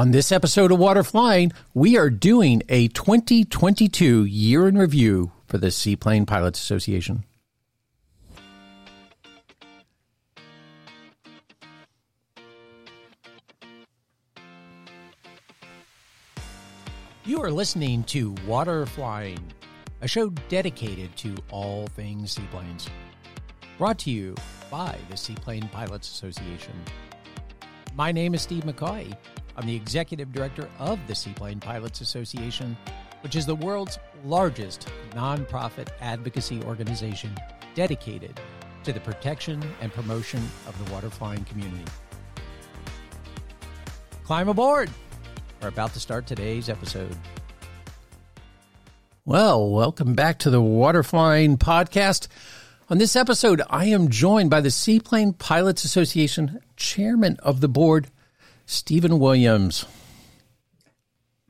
On this episode of Water Flying, we are doing a 2022 year in review for the Seaplane Pilots Association. You are listening to Water Flying, a show dedicated to all things seaplanes. Brought to you by the Seaplane Pilots Association. My name is Steve McCoy. I'm the executive director of the Seaplane Pilots Association, which is the world's largest nonprofit advocacy organization dedicated to the protection and promotion of the waterflying community. Climb aboard! We're about to start today's episode. Well, welcome back to the Waterflying Podcast. On this episode, I am joined by the Seaplane Pilots Association Chairman of the Board, Stephen Williams.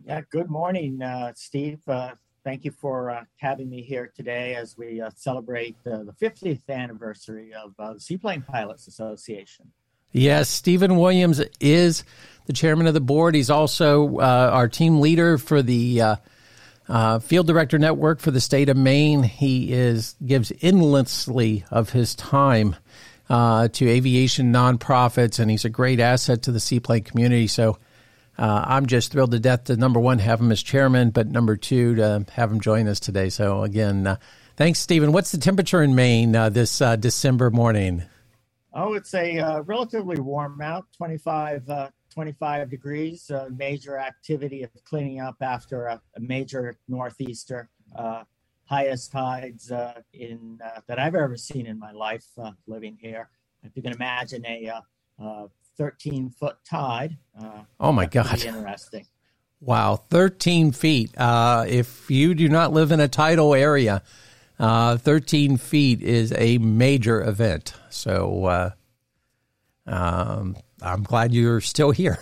Yeah, good morning, uh, Steve. Uh, thank you for uh, having me here today as we uh, celebrate uh, the 50th anniversary of uh, the Seaplane Pilots Association. Yes, Stephen Williams is the chairman of the board. He's also our team leader for the Field Director Network for the state of Maine. He is gives endlessly of his time uh, to aviation nonprofits, and he's a great asset to the seaplane community. So uh, I'm just thrilled to death to number one have him as chairman, but number two to have him join us today. So again, uh, thanks, Stephen. What's the temperature in Maine uh, this uh, December morning? Oh, it's a uh, relatively warm out, 25, 25 degrees. major activity of cleaning up after a, a major northeaster highest tides uh, in uh, that I've ever seen in my life uh, living here. If you can imagine a uh, uh, 13 foot tide. Uh, oh my God! Interesting. Wow, 13 feet. if you do not live in a tidal area, 13 feet is a major event. So um, I'm glad you're still here,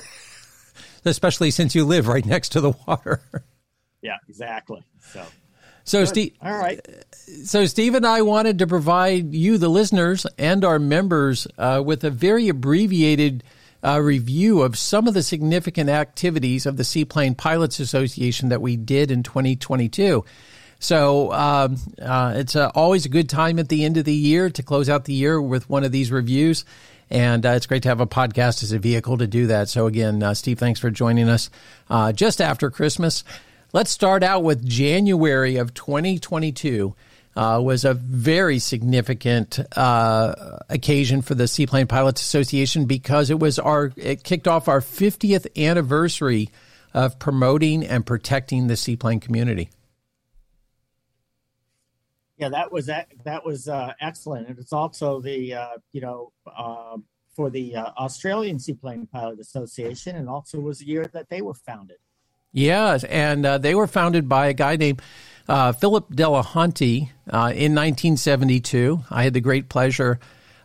especially since you live right next to the water. Yeah, exactly. So so, Steve, all right. So, Steve and I wanted to provide you, the listeners, and our members uh, with a very abbreviated uh, review of some of the significant activities of the Seaplane Pilots Association that we did in 2022. So, um, uh, it's uh, always a good time at the end of the year to close out the year with one of these reviews. And uh, it's great to have a podcast as a vehicle to do that. So, again, uh, Steve, thanks for joining us just after Christmas. Let's start out with January of 2022. Uh, was a very significant uh, occasion for the Seaplane Pilots Association because it was our it kicked off our 50th anniversary of promoting and protecting the seaplane community. Yeah, that was that was uh, excellent, and it's also the uh, you know um, for the uh, Australian Seaplane Pilot Association, and also was the year that they were founded. Yes, and uh, they were founded by a guy named uh, Philip Delahunty uh, in 1972. I had the great pleasure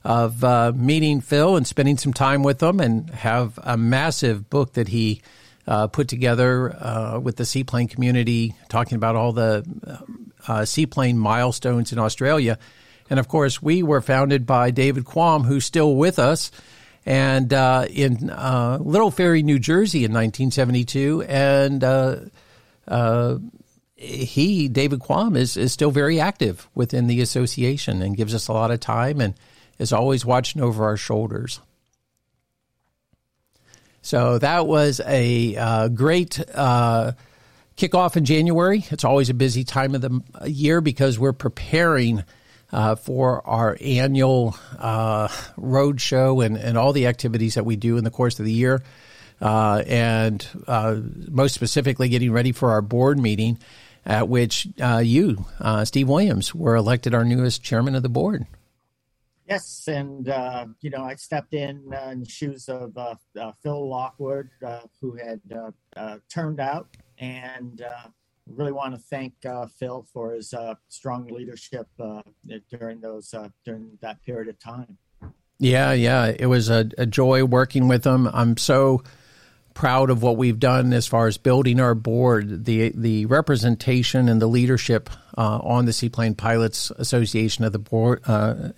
of uh, meeting Phil and spending some time with him, and have a massive book that he uh, put together uh, with the seaplane community, talking about all the seaplane milestones in Australia. And of course, we were founded by David Quam, who's still with us and uh, in uh, Little Ferry, New Jersey, in 1972, and uh, uh, he, David Quam, is is still very active within the association and gives us a lot of time and is always watching over our shoulders. So that was a uh, great uh, kickoff in January. It's always a busy time of the year because we're preparing uh, for our annual uh, road show and, and all the activities that we do in the course of the year. Uh, and uh, most specifically, getting ready for our board meeting, at which uh, you, uh, Steve Williams, were elected our newest chairman of the board. Yes, and you know I stepped in in the shoes of Phil Lockwood, who had turned out, and really want to thank uh, Phil for his uh, strong leadership uh, during those uh, during that period of time. Yeah, yeah, it was a, a, joy working with him. I'm so proud of what we've done as far as building our board, the the representation and the leadership uh, on the Seaplane Pilots Association of the board uh,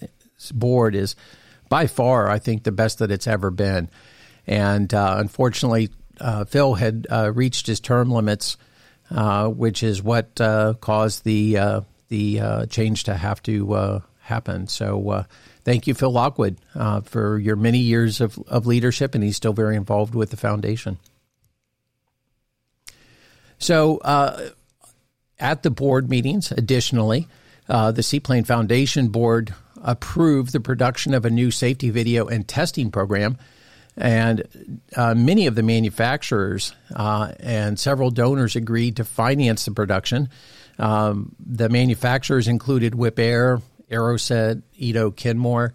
board is by far, I think, the best that it's ever been. And unfortunately, Phil had reached his term limits, uh, which is what uh, caused the uh, the change to have to happen. So, thank you, Phil Lockwood, for your many years of, of leadership, and he's still very involved with the foundation. So, at the board meetings, additionally, the Seaplane Foundation board approved the production of a new safety video and testing program and uh, many of the manufacturers uh, and several donors agreed to finance the production. Um, the manufacturers included Wipaire, Aerocet, Ito Kenmore,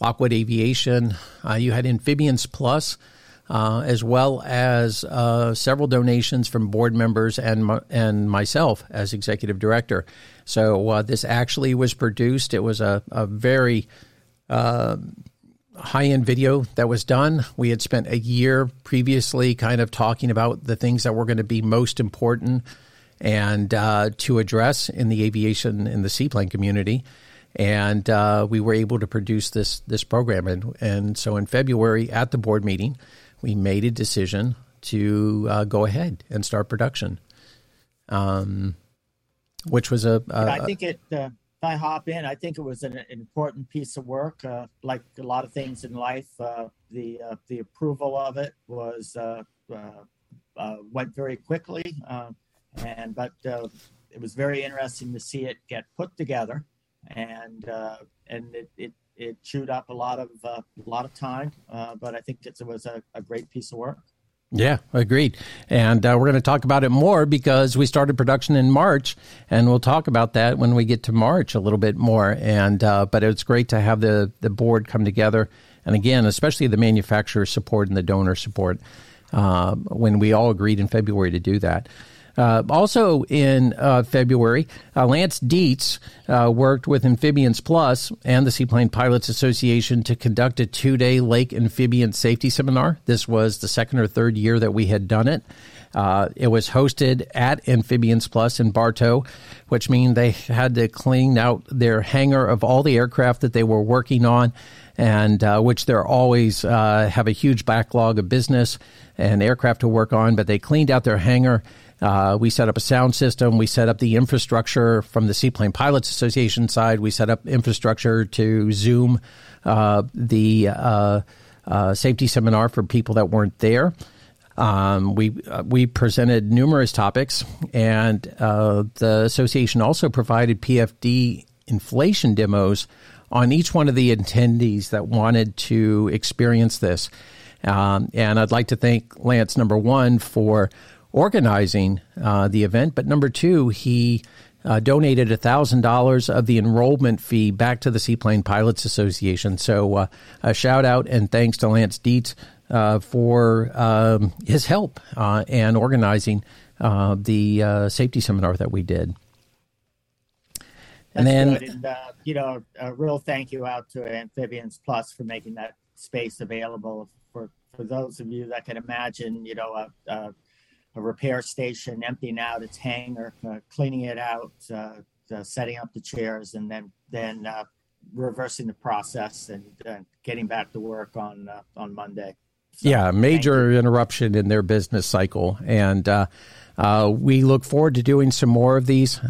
Lockwood Aviation. Uh, you had Amphibians Plus, uh, as well as uh, several donations from board members and and myself as executive director. So uh, this actually was produced. It was a, a very high end video that was done. We had spent a year previously kind of talking about the things that were going to be most important and uh, to address in the aviation in the seaplane community. And uh, we were able to produce this this program. And, and so in February at the board meeting, we made a decision to uh, go ahead and start production, um, which was a. a I think it uh, I hop in, I think it was an, important piece of work. Uh, like a lot of things in life, uh, the uh, the approval of it was uh, uh, uh, went very quickly, and but it was very interesting to see it get put together, and and it, it, it chewed up a lot of a lot of time, but I think it was a, a great piece of work. Yeah, agreed. And uh, we're going to talk about it more because we started production in March, and we'll talk about that when we get to March a little bit more. And uh, but it's great to have the the board come together, and again, especially the manufacturer support and the donor support uh, when we all agreed in February to do that. Uh, also in uh, February, uh, Lance Dietz uh, worked with Amphibians Plus and the Seaplane Pilots Association to conduct a two day lake amphibian safety seminar. This was the second or third year that we had done it. Uh, it was hosted at Amphibians Plus in Bartow, which means they had to clean out their hangar of all the aircraft that they were working on, and uh, which they're always uh, have a huge backlog of business and aircraft to work on. But they cleaned out their hangar uh, we set up a sound system. We set up the infrastructure from the Seaplane Pilots Association side. We set up infrastructure to Zoom uh, the uh, uh safety seminar for people that weren't there. Um, we uh, we presented numerous topics, and the association also provided PFD inflation demos on each one of the attendees that wanted to experience this. Um, and I'd like to thank Lance number one for organizing uh, the event. But number two, he uh, donated $1,000 of the enrollment fee back to the Seaplane Pilots Association. So uh, a shout out and thanks to Lance Dietz uh, for um, his help uh, and organizing uh, the safety seminar that we did. And That's then, and, you know, a real thank you out to Amphibians Plus for making that space available for for those of you that can imagine, you know, a, a a repair station, emptying out its hangar, uh, cleaning it out, uh, uh, setting up the chairs, and then then uh, reversing the process and uh, getting back to work on uh, on Monday. So, yeah, major interruption in their business cycle, and we look forward to doing some more of these.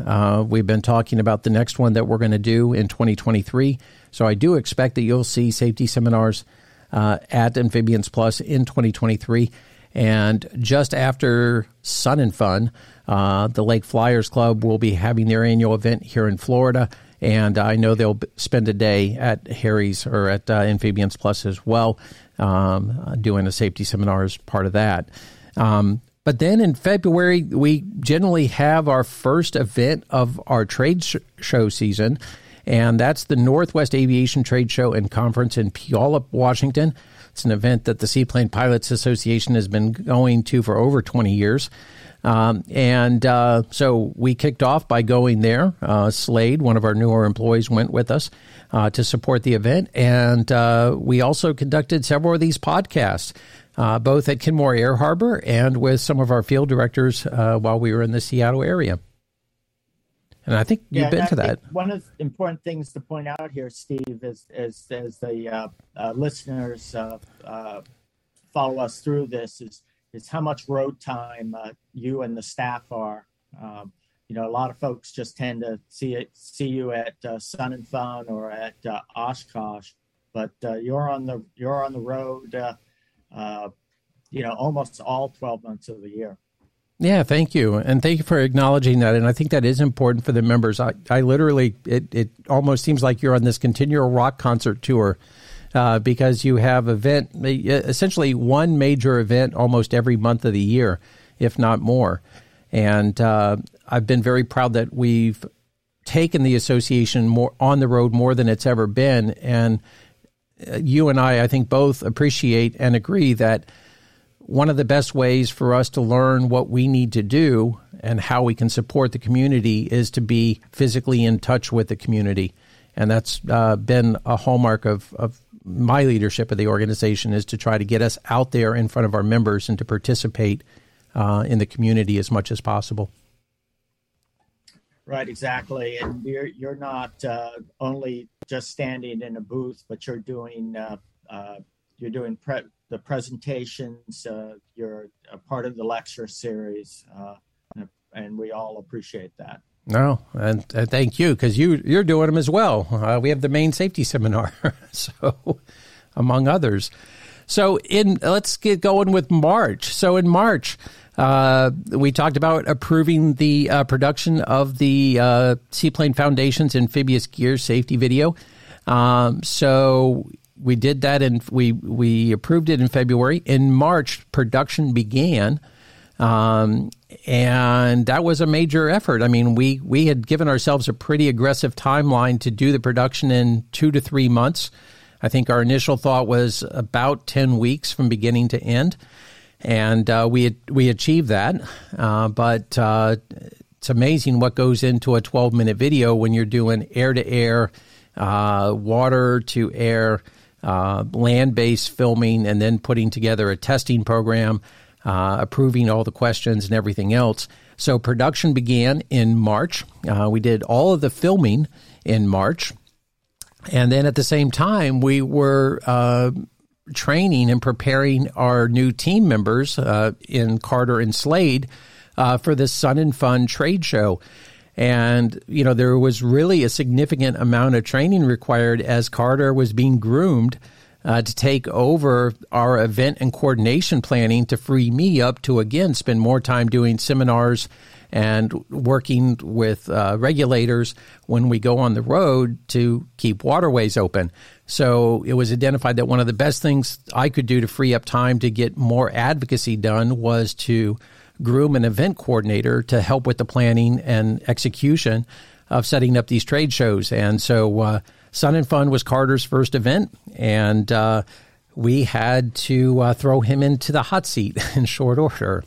we've been talking about the next one that we're going to do in 2023, so I do expect that you'll see safety seminars at Amphibians Plus in 2023. And just after Sun and Fun, uh, the Lake Flyers Club will be having their annual event here in Florida. And I know they'll spend a day at Harry's or at uh, Amphibians Plus as well, um, doing a safety seminar as part of that. Um, but then in February, we generally have our first event of our trade sh- show season, and that's the Northwest Aviation Trade Show and Conference in Puyallup, Washington. It's an event that the Seaplane Pilots Association has been going to for over 20 years. Um, and uh, so we kicked off by going there. Uh, Slade, one of our newer employees, went with us uh, to support the event. And uh, we also conducted several of these podcasts, uh, both at Kenmore Air Harbor and with some of our field directors uh, while we were in the Seattle area. And I think you've yeah, been to that. One of the important things to point out here, Steve, is as as the uh, uh, listeners uh, uh, follow us through this, is is how much road time uh, you and the staff are. Um, you know, a lot of folks just tend to see it, see you at uh, Sun and Fun or at uh, Oshkosh, but uh, you're on the you're on the road. Uh, uh, you know, almost all 12 months of the year. Yeah, thank you. And thank you for acknowledging that. And I think that is important for the members. I, I literally, it, it almost seems like you're on this continual rock concert tour uh, because you have event, essentially one major event almost every month of the year, if not more. And uh, I've been very proud that we've taken the association more on the road more than it's ever been. And uh, you and I, I think, both appreciate and agree that one of the best ways for us to learn what we need to do and how we can support the community is to be physically in touch with the community. And that's uh, been a hallmark of, of my leadership of the organization is to try to get us out there in front of our members and to participate uh, in the community as much as possible. Right, exactly. And you're you're not uh, only just standing in a booth, but you're doing uh, uh, you're doing pre- the presentations. Uh, you're a part of the lecture series, uh, and we all appreciate that. No, and, thank you because you you're doing them as well. Uh, we have the Maine safety seminar, so among others. So in let's get going with March. So in March, uh, we talked about approving the uh, production of the uh, Seaplane Foundation's amphibious gear safety video. Um, so we did that and we we approved it in February. In March, production began. Um, and that was a major effort. I mean, we we had given ourselves a pretty aggressive timeline to do the production in two to three months. I think our initial thought was about ten weeks from beginning to end and uh, we we achieved that. Uh, but uh, it's amazing what goes into a 12 minute video when you're doing air to air, uh, water to air, uh, land based filming, and then putting together a testing program, uh, approving all the questions and everything else. So production began in March. we did all of the filming in March. And then at the same time, we were training and preparing our new team members uh, in Carter and Slade uh, for this Sun and Fun trade show. And, you know, there was really a significant amount of training required as Carter was being groomed uh, to take over our event and coordination planning to free me up to, again, spend more time doing seminars and working with uh, regulators when we go on the road to keep waterways open. So it was identified that one of the best things I could do to free up time to get more advocacy done was to groom an event coordinator to help with the planning and execution of setting up these trade shows. And so uh, Sun and Fun was Carter's first event, and uh, we had to uh, throw him into the hot seat in short order.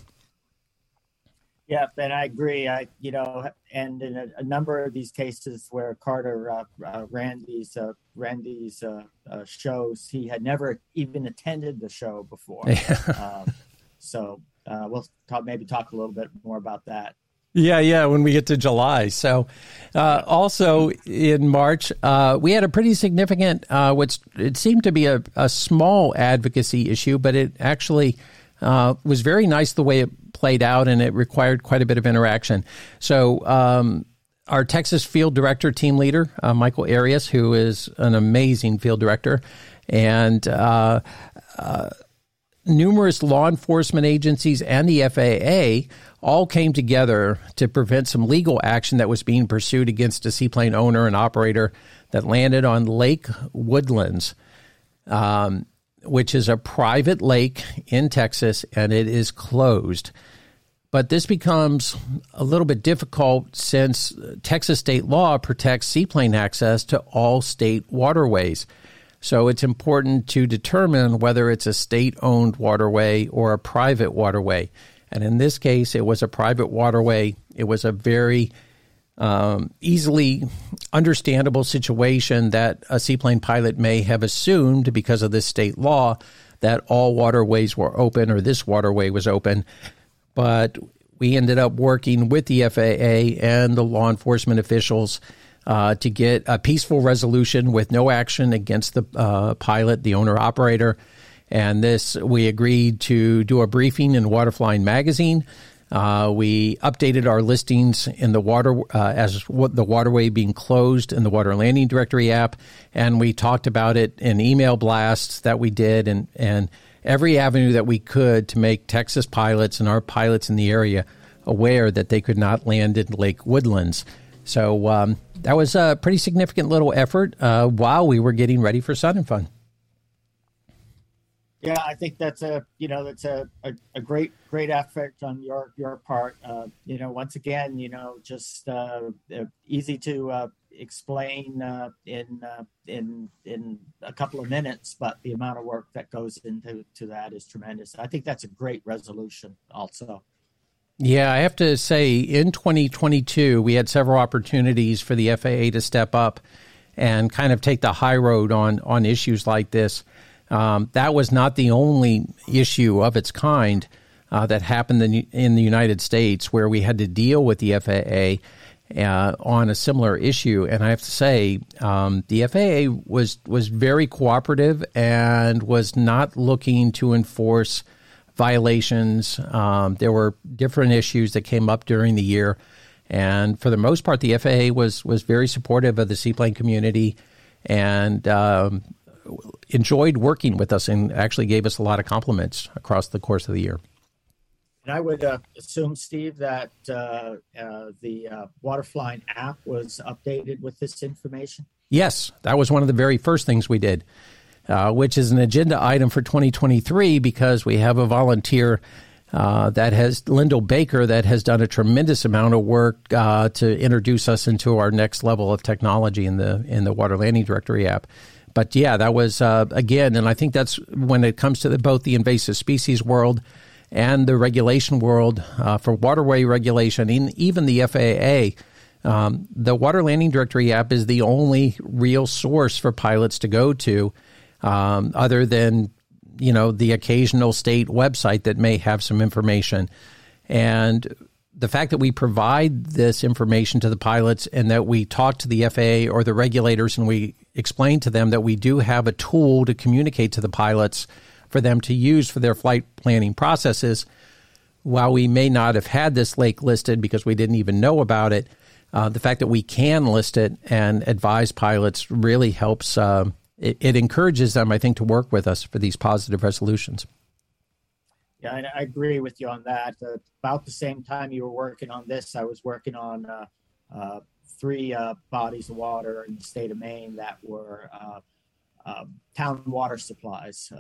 Yeah, and I agree. I, you know, and in a, a number of these cases where Carter uh, uh, ran these uh, ran these uh, uh, shows, he had never even attended the show before. Um, so uh, we'll talk, maybe talk a little bit more about that. Yeah, yeah, when we get to July. So, also in March, we had a pretty significant, which it seemed to be a, a small advocacy issue, but it actually was very nice the way it played out, and it required quite a bit of interaction. So, um, our Texas field director, team leader, uh, Michael Arias, who is an amazing field director, and uh, uh, numerous law enforcement agencies and the FAA all came together to prevent some legal action that was being pursued against a seaplane owner and operator that landed on Lake Woodlands. Um, which is a private lake in Texas, and it is closed. But this becomes a little bit difficult since Texas state law protects seaplane access to all state waterways. So it's important to determine whether it's a state owned waterway or a private waterway. And in this case, it was a private waterway. It was a very um, easily understandable situation that a seaplane pilot may have assumed because of this state law that all waterways were open or this waterway was open but we ended up working with the FAA and the law enforcement officials uh, to get a peaceful resolution with no action against the uh, pilot, the owner operator. And this, we agreed to do a briefing in Waterflying Magazine. Uh, we updated our listings in the water uh, as what the waterway being closed in the Water Landing Directory app, and we talked about it in email blasts that we did, and and every avenue that we could to make Texas pilots and our pilots in the area aware that they could not land in Lake Woodlands. So um, that was a pretty significant little effort uh, while we were getting ready for and Fun. Yeah, I think that's a you know that's a, a, a great great effort on your your part. Uh, you know, once again, you know, just uh, uh easy to uh, explain uh, in in in a couple of minutes, but the amount of work that goes into to that is tremendous. I think that's a great resolution, also. Yeah, I have to say, in 2022, we had several opportunities for the FAA to step up and kind of take the high road on on issues like this. Um, that was not the only issue of its kind uh, that happened in, in, the United States where we had to deal with the FAA uh, on a similar issue. And I have to say, um, the FAA was was very cooperative and was not looking to enforce violations. Um, there were different issues that came up during the year, and for the most part, the FAA was was very supportive of the seaplane community. And um, enjoyed working with us and actually gave us a lot of compliments across the course of the year. And I would uh, assume, Steve, that uh, uh, the uh, Waterflying app was updated with this information. Yes, that was one of the very first things we did, uh, which is an agenda item for 2023 because we have a volunteer uh, that has Lyndall Baker that has done a tremendous amount of work to introduce us into our next level of technology in the in the Water Landing Directory app but yeah, that was uh, again, and I think that's when it comes to the, both the invasive species world and the regulation world uh, for waterway regulation, and even the FAA. Um, the Water Landing Directory app is the only real source for pilots to go to, um, other than you know the occasional state website that may have some information. And the fact that we provide this information to the pilots and that we talk to the FAA or the regulators and we explain to them that we do have a tool to communicate to the pilots for them to use for their flight planning processes. While we may not have had this lake listed because we didn't even know about it, uh, the fact that we can list it and advise pilots really helps. Uh, it, it encourages them, I think, to work with us for these positive resolutions. Yeah, I, I agree with you on that. Uh, about the same time you were working on this, I was working on uh, uh, three uh, bodies of water in the state of Maine that were uh, uh, town water supplies,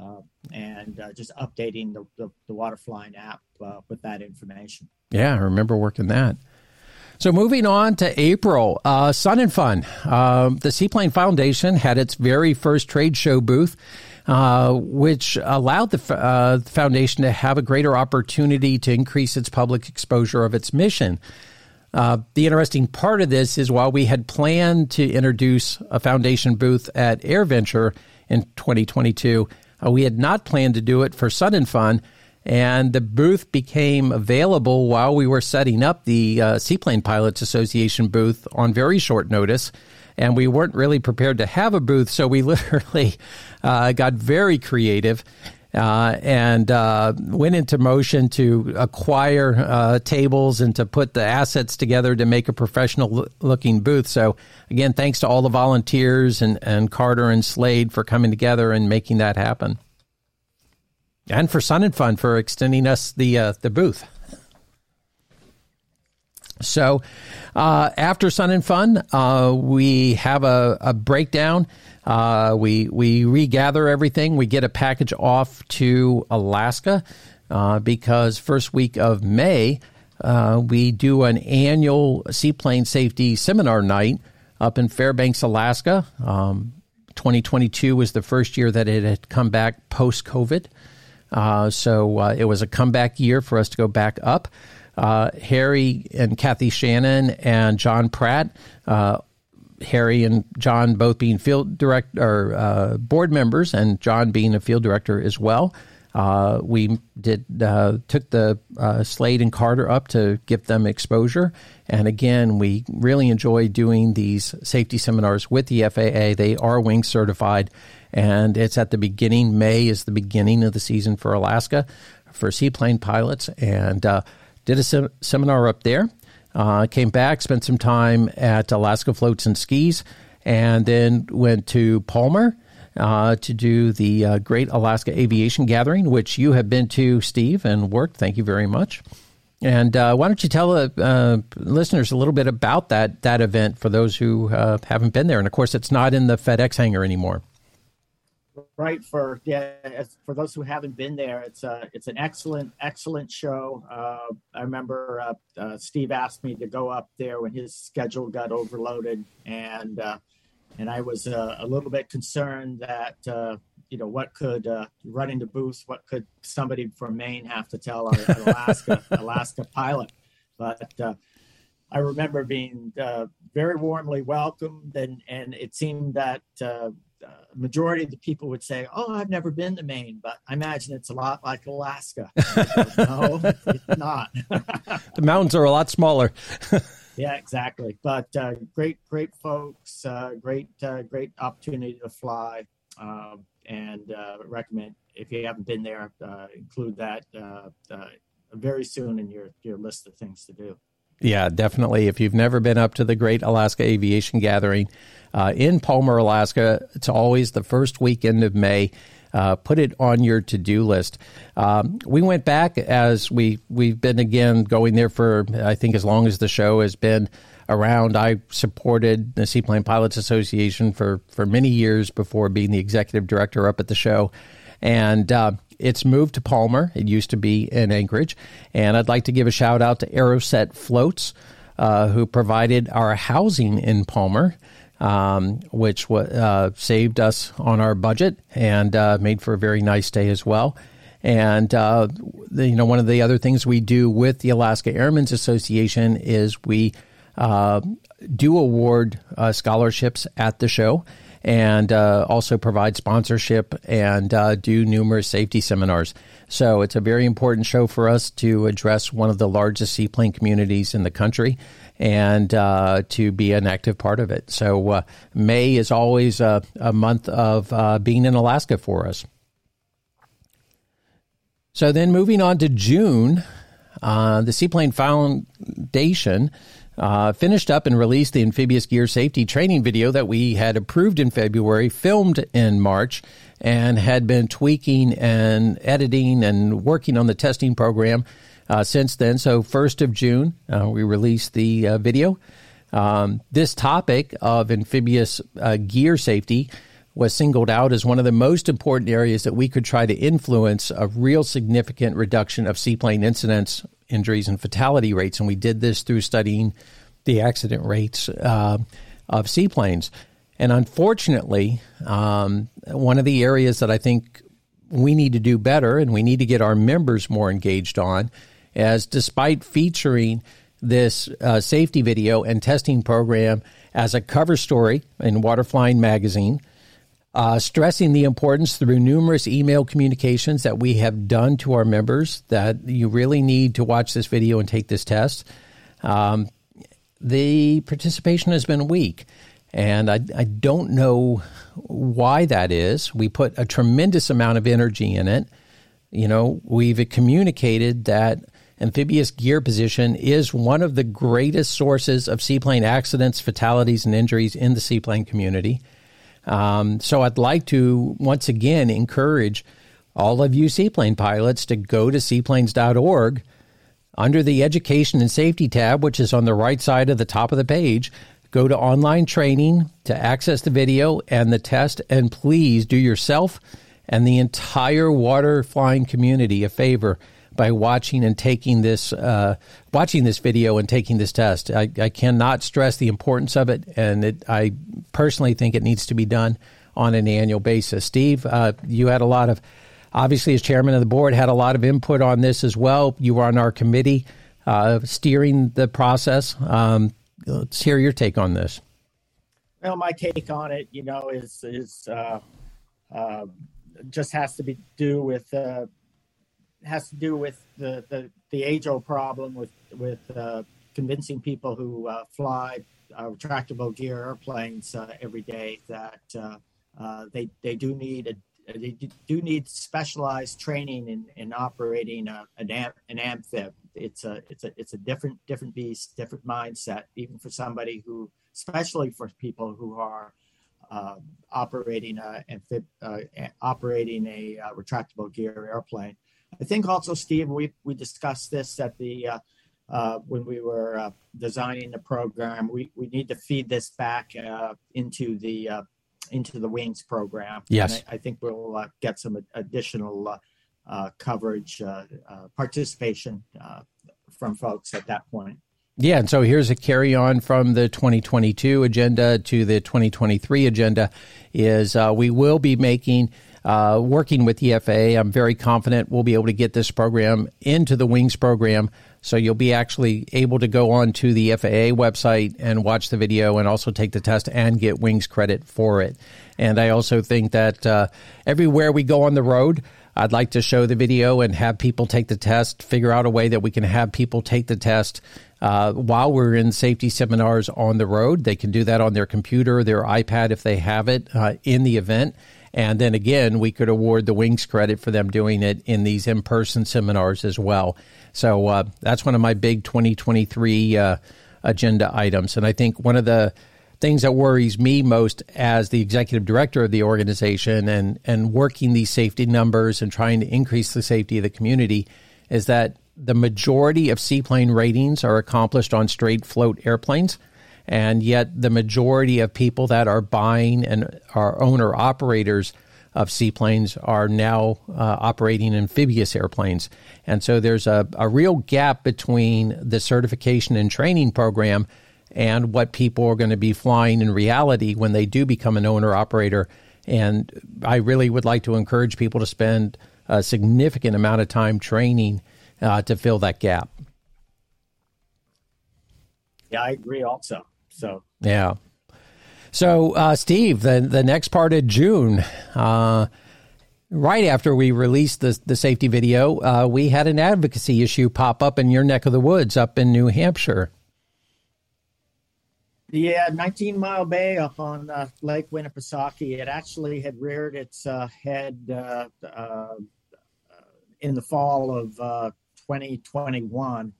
and just updating the, the, the Waterflying app with that information. Yeah, I remember working that. So moving on to April, uh, Sun and Fun. Uh, the Seaplane Foundation had its very first trade show booth uh, which allowed the uh, foundation to have a greater opportunity to increase its public exposure of its mission. Uh, the interesting part of this is while we had planned to introduce a foundation booth at AirVenture in 2022, uh, we had not planned to do it for Sun and Fun. And the booth became available while we were setting up the uh, Seaplane Pilots Association booth on very short notice and we weren't really prepared to have a booth, so we literally uh, got very creative. Uh, and uh, went into motion to acquire uh, tables and to put the assets together to make a professional looking booth. So, again, thanks to all the volunteers and, and Carter and Slade for coming together and making that happen. And for Sun and Fun for extending us the, uh, the booth. So uh, after Sun and Fun, uh, we have a, a breakdown. Uh, we we regather everything. We get a package off to Alaska uh, because first week of May uh, we do an annual seaplane safety seminar night up in Fairbanks, Alaska. Um, 2022 was the first year that it had come back post COVID. Uh, so it was a comeback year for us to go back up uh, Harry and Kathy Shannon and John Pratt. Uh, Harry and John both being field director or uh, board members, and John being a field director as well. Uh, we did uh, took the uh, Slade and Carter up to give them exposure, and again, we really enjoy doing these safety seminars with the FAA. They are wing certified, and it's at the beginning. May is the beginning of the season for Alaska for seaplane pilots, and uh, did a sem- seminar up there. Uh, came back, spent some time at Alaska Floats and Skis, and then went to Palmer uh, to do the uh, Great Alaska Aviation Gathering, which you have been to, Steve, and worked. Thank you very much. And uh, why don't you tell uh, uh, listeners a little bit about that that event for those who uh, haven't been there? And of course, it's not in the FedEx hangar anymore. Right for yeah, for those who haven't been there, it's a it's an excellent excellent show. I remember Steve asked me to go up there when his schedule got overloaded, and and I was uh, a little bit concerned that uh, you know what could uh, running the booth, what could somebody from Maine have to tell our Alaska Alaska pilot, but uh, I remember being uh, very warmly welcomed, and and it seemed that. Uh, majority of the people would say, "Oh, I've never been to Maine, but I imagine it's a lot like Alaska." no, it's not. the mountains are a lot smaller. Yeah, exactly. But uh, great, great folks, uh, great, uh, great opportunity to fly, um, and uh, recommend if you haven't been there, uh, include that uh, very soon in your your list of things to do. Yeah, definitely. If you've never been up to the Great Alaska Aviation Gathering in Palmer, Alaska, it's always the first weekend of May. Uh, put it on your to-do list. Um, we went back as we we've been again going there for I think as long as the show has been around. I supported the Seaplane Pilots Association for for many years before being the executive director up at the show, and. Uh, it's moved to Palmer. It used to be in Anchorage. And I'd like to give a shout out to Aerocet Floats, uh, who provided our housing in Palmer um, which uh, saved us on our budget and uh, made for a very nice day as well. And uh, the, you know, one of the other things we do with the Alaska Airmen's Association is we uh, do award uh, scholarships at the show and uh, also provide sponsorship and uh, do numerous safety seminars. So it's a very important show for us to address one of the largest seaplane communities in the country and uh, to be an active part of it. So uh, May is always a, a month of uh, being in Alaska for us. So then moving on to June, uh, the Seaplane Foundation uh, finished up and released the amphibious gear safety training video that we had approved in February, filmed in March, and had been tweaking and editing and working on the testing program uh, since then. So, 1st of June, uh, we released the uh, video. Um, this topic of amphibious uh, gear safety was singled out as one of the most important areas that we could try to influence a real significant reduction of seaplane incidents, injuries, and fatality rates. And we did this through studying the accident rates uh, of seaplanes. And unfortunately, um, one of the areas that I think we need to do better and we need to get our members more engaged on as despite featuring this uh, safety video and testing program as a cover story in Waterflying Magazine, uh, stressing the importance through numerous email communications that we have done to our members that you really need to watch this video and take this test. Um, the participation has been weak. And I, I don't know why that is. We put a tremendous amount of energy in it. You know, we've communicated that amphibious gear position is one of the greatest sources of seaplane accidents, fatalities, and injuries in the seaplane community. Um, so I'd like to once again encourage all of you seaplane pilots to go to seaplanes.org under the Education and Safety tab, which is on the right side of the top of the page. Go to online training to access the video and the test, and please do yourself and the entire water flying community a favor by watching and taking this uh, watching this video and taking this test. I, I cannot stress the importance of it, and it, I personally think it needs to be done on an annual basis. Steve, uh, you had a lot of obviously as chairman of the board had a lot of input on this as well. You were on our committee uh, steering the process. Um, let's hear your take on this. Well, my take on it, you know, is is uh, uh, just has to be do with uh, has to do with the the, the age old problem with with uh, convincing people who uh, fly uh, retractable gear airplanes uh, every day that uh, they they do need a they do need specialized training in, in operating a, an, an amphib. It's a it's a it's a different different beast, different mindset, even for somebody who, especially for people who are uh, operating a amphib, uh, operating a uh, retractable gear airplane. I think also, Steve, we we discussed this at the uh, when we were uh, designing the program. We, we need to feed this back uh, into the uh, into the wings program. Yes, I, I, think we'll uh, get some additional uh, coverage participation from folks at that point. Yeah, and so here's a carry on from the 2022 agenda to the 2023 agenda. Is we will be making uh, working with the FAA, I'm very confident we'll be able to get this program into the Wings program. So you'll be actually able to go on to the FAA website and watch the video and also take the test and get Wings credit for it. And I also think that uh, everywhere we go on the road, I'd like to show the video and have people take the test, figure out a way that we can have people take the test uh, while we're in safety seminars on the road. They can do that on their computer, their iPad if they have it uh, in the event. And then again, we could award the Wings credit for them doing it in these in person seminars as well. So uh, that's one of my big 2023 uh, agenda items. And I think one of the things that worries me most as the executive director of the organization and, and working these safety numbers and trying to increase the safety of the community is that the majority of seaplane ratings are accomplished on straight float airplanes and yet the majority of people that are buying and are owner operators of seaplanes are now uh, operating amphibious airplanes. And so there's a, a real gap between the certification and training program and what people are going to be flying in reality when they do become an owner operator. And I really would like to encourage people to spend a significant amount of time training uh, to fill that gap. Yeah, I agree also. So yeah. So uh, Steve, the the next part of June, uh, right after we released the the safety video, uh, we had an advocacy issue pop up in your neck of the woods, up in New Hampshire. Yeah, 19 Mile Bay up on uh, Lake Winnipesaukee. It actually had reared its uh, head uh, in the fall of 2021.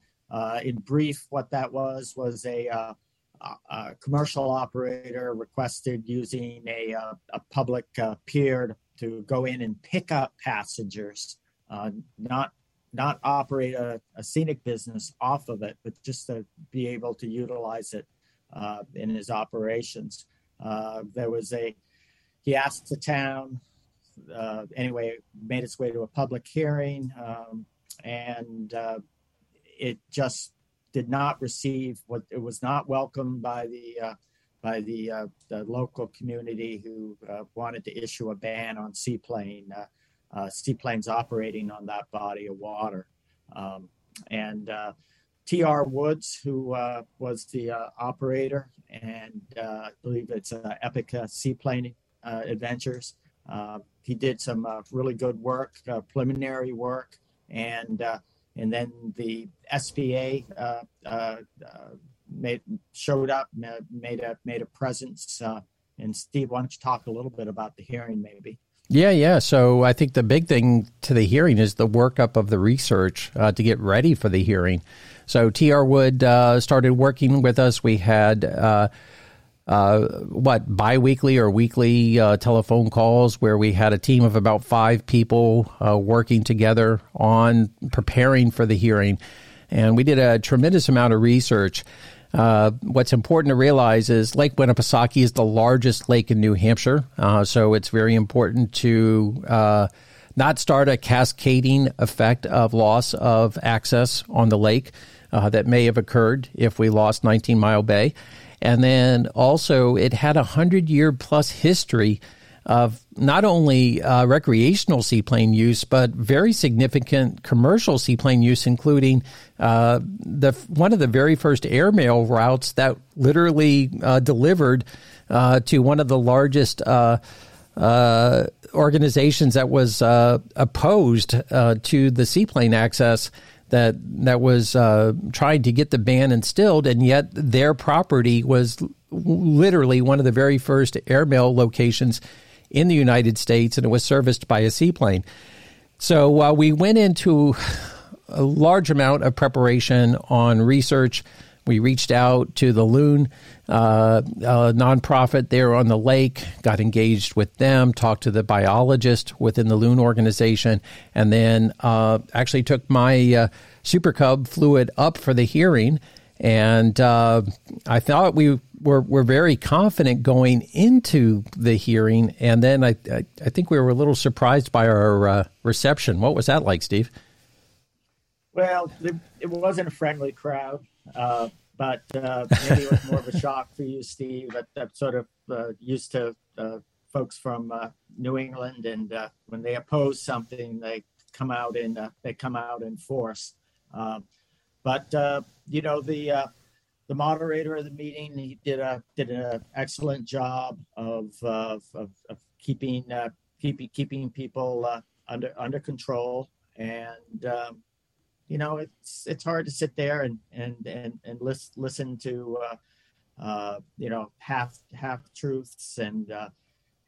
in brief, what that was was a a commercial operator requested using a, uh, a public uh, pier to go in and pick up passengers, uh, not not operate a, a, scenic business off of it, but just to be able to utilize it uh, in his operations. Uh, there was a he asked the town uh, anyway, made its way to a public hearing, um, and it just did not receive what it was not welcomed by the uh, by the, uh, the local community who uh, wanted to issue a ban on seaplane uh, uh, seaplanes operating on that body of water. Um, and uh, T.R. Woods, who was the operator, and I believe it's Epica Seaplane Adventures. he did some really good work, preliminary work, and and then the SPA uh, uh, uh, made showed up, made a made a presence. Uh, and Steve, why don't you talk a little bit about the hearing, maybe? Yeah, yeah. So I think the big thing to the hearing is the workup of the research uh, to get ready for the hearing. So TR Wood started working with us. We had uh, what biweekly or weekly uh, telephone calls where we had a team of about five people uh, working together on preparing for the hearing, and we did a tremendous amount of research. Uh, what's important to realize is Lake Winnipesaukee is the largest lake in New Hampshire, uh, so it's very important to uh, not start a cascading effect of loss of access on the lake that may have occurred if we lost 19 Mile Bay. And then also, it had a hundred year plus history of not only uh, recreational seaplane use, but very significant commercial seaplane use, including uh, the one of the very first airmail routes that literally uh, delivered uh, to one of the largest uh, uh, organizations that was opposed to the seaplane access that that was uh, trying to get the ban instilled, and yet their property was literally one of the very first airmail locations in the United States, and it was serviced by a seaplane. So uh, we went into a large amount of preparation on research. We reached out to the Loon uh, nonprofit there on the lake, got engaged with them, talked to the biologist within the Loon organization, and then uh, actually took my uh, Super Cub fluid up for the hearing. And uh, I thought we were, were very confident going into the hearing. And then I, I, I think we were a little surprised by our reception. What was that like, Steve? Well, it, it wasn't a friendly crowd, uh, but uh, maybe it was more of a shock for you, Steve. But I'm sort of uh, used to uh, folks from uh, New England, and when they oppose something, they come out in they come out in force. But you know the the moderator of the meeting he did a did an excellent job of of, of, of keeping keeping keeping people under under control and. Um, you know, it's it's hard to sit there and and and and listen listen to uh, uh, you know half half truths and uh,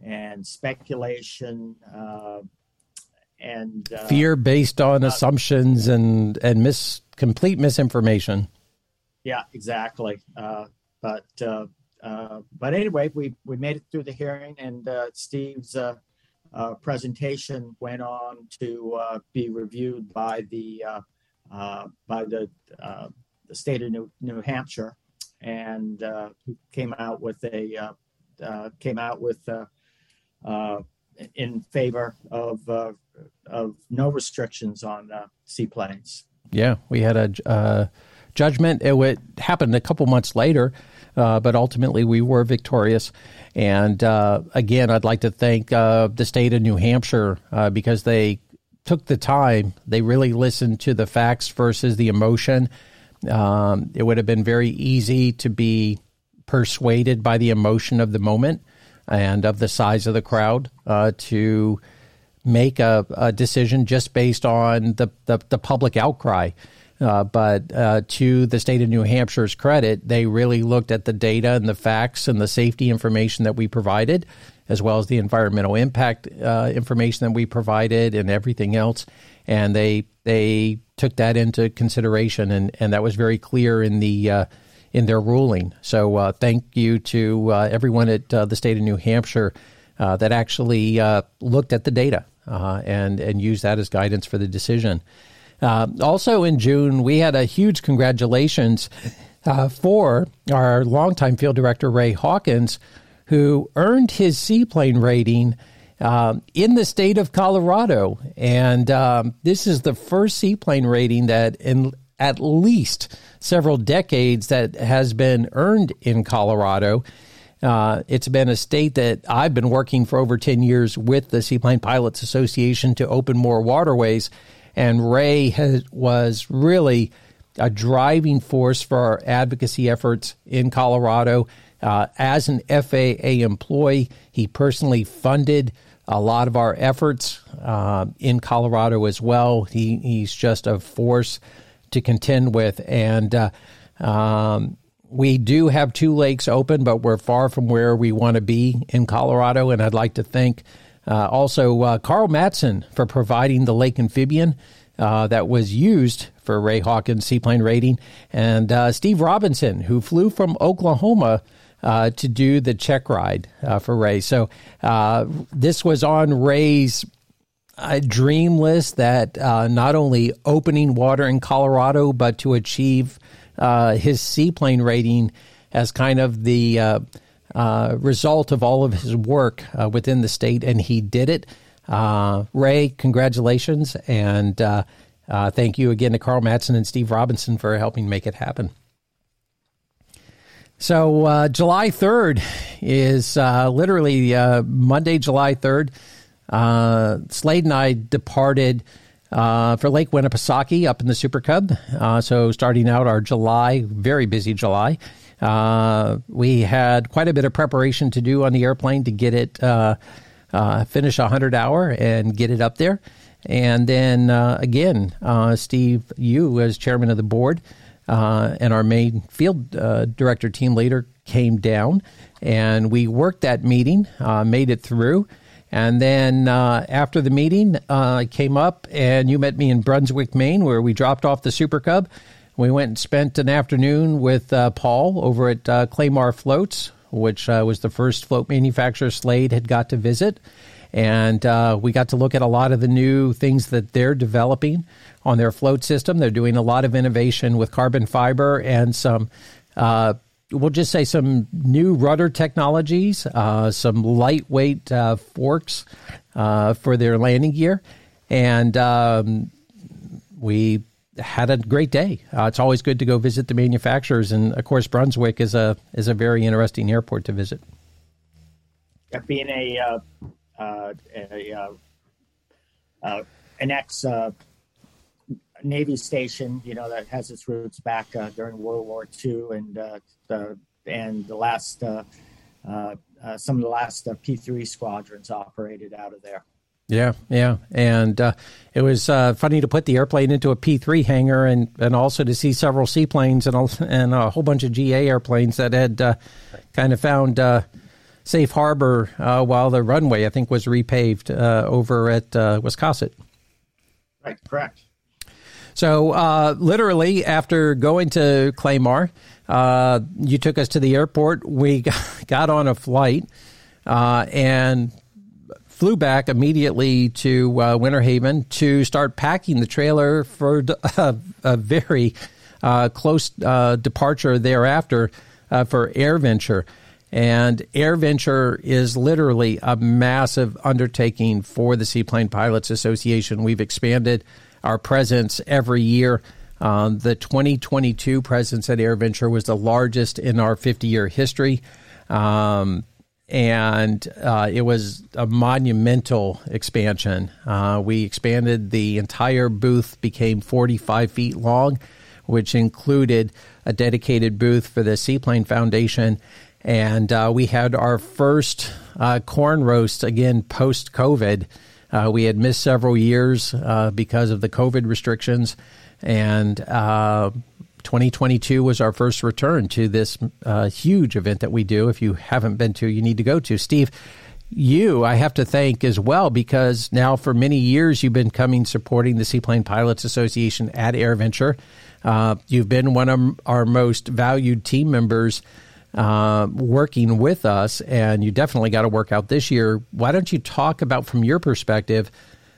and speculation uh, and uh, fear based on uh, assumptions and and mis complete misinformation. Yeah, exactly. but but anyway, we we made it through the hearing, and Steve's. presentation went on to be reviewed by the uh, by the, uh, the state of New, New Hampshire, and uh, came out with a came out with in favor of of no restrictions on seaplanes. Yeah, we had a uh, judgment. It happened a couple months later, uh, but ultimately we were victorious. And uh, again, I'd like to thank the state of New Hampshire because they took the time. They really listened to the facts versus the emotion. Um, it would have been very easy to be persuaded by the emotion of the moment and of the size of the crowd uh, to make a, a, decision just based on the, the, the public outcry. Uh, but uh, to the state of New Hampshire's credit, they really looked at the data and the facts and the safety information that we provided as well as the environmental impact uh, information that we provided and everything else. And they they took that into consideration, and, and that was very clear in the uh, in their ruling. So uh, thank you to uh, everyone at uh, the state of New Hampshire uh, that actually looked at the data and and used that as guidance for the decision. also in June, we had a huge congratulations for our longtime field director Ray Hawkins who earned his seaplane rating uh, in the state of Colorado. And um, this is the first seaplane rating that in at least several decades that has been earned in Colorado. Uh, it's been a state that I've been working for over 10 years with the Seaplane Pilots Association to open more waterways. And Ray has, was really a driving force for our advocacy efforts in Colorado. Uh, as an FAA employee, he personally funded a lot of our efforts uh, in Colorado as well. He, he's just a force to contend with. And uh, um, we do have two lakes open, but we're far from where we want to be in Colorado. And I'd like to thank uh, also uh, Carl Matson for providing the lake amphibian. Uh, that was used for Ray Hawkins' seaplane rating, and uh, Steve Robinson, who flew from Oklahoma uh, to do the check ride uh, for Ray. So uh, this was on Ray's uh, dream list that uh, not only opening water in Colorado, but to achieve uh, his seaplane rating as kind of the result of all of his work within the state, and he did it. Ray, congratulations, and thank you again to Carl Matson and Steve Robinson for helping make it happen. So uh, July 3rd is uh, literally uh, Monday, July 3rd. Uh, Slade and I departed uh, for Lake Winnipesaukee up in the Super Cub. Uh, so starting out our July, very busy July. we had quite a bit of preparation to do on the airplane to get it finish a hundred hour and get it up there. And then again, Steve, you as chairman of the board uh, and our main field uh, director team leader came down, and we worked that meeting, uh, made it through. And then uh, after the meeting, I came up and you met me in Brunswick, Maine, where we dropped off the Super Cub. We went and spent an afternoon with Paul over at Clamar Floats, which was the first float manufacturer Slade had got to visit and uh, we got to look at a lot of the new things that they're developing on their float system. They're doing a lot of innovation with carbon fiber and some. Uh, we'll just say some new rudder technologies, uh, some lightweight uh, forks uh, for their landing gear, and um, we had a great day. Uh, it's always good to go visit the manufacturers, and of course, Brunswick is a is a very interesting airport to visit. Yeah, being a uh, uh, uh, uh, an ex Navy station, you know, that has its roots back during World War II, and the and the last some of the last P three squadrons operated out of there. Yeah, yeah, and uh, it was uh, funny to put the airplane into a P three hangar, and, and also to see several seaplanes and a, and a whole bunch of GA airplanes that had uh, kind of found safe harbor uh, while the runway, I think, was repaved uh, over at uh, Wiscasset. Right, correct. So, uh, literally, after going to Clamar, uh, you took us to the airport. We got on a flight uh, and flew back immediately to uh, Winter Haven to start packing the trailer for a, a very close departure thereafter for Air AirVenture. And AirVenture is literally a massive undertaking for the Seaplane Pilots Association. We've expanded our presence every year. Um, the 2022 presence at AirVenture was the largest in our 50 year history. Um, and uh, it was a monumental expansion. Uh, we expanded the entire booth, became 45 feet long, which included a dedicated booth for the Seaplane Foundation and uh, we had our first uh, corn roast again post COVID. Uh, we had missed several years uh, because of the COVID restrictions, and uh, 2022 was our first return to this uh, huge event that we do. If you haven't been to, you need to go to. Steve, you I have to thank as well because now for many years you've been coming supporting the Seaplane Pilots Association at AirVenture. you've been one of our most valued team members uh, working with us, and you definitely got to work out this year. Why don't you talk about, from your perspective,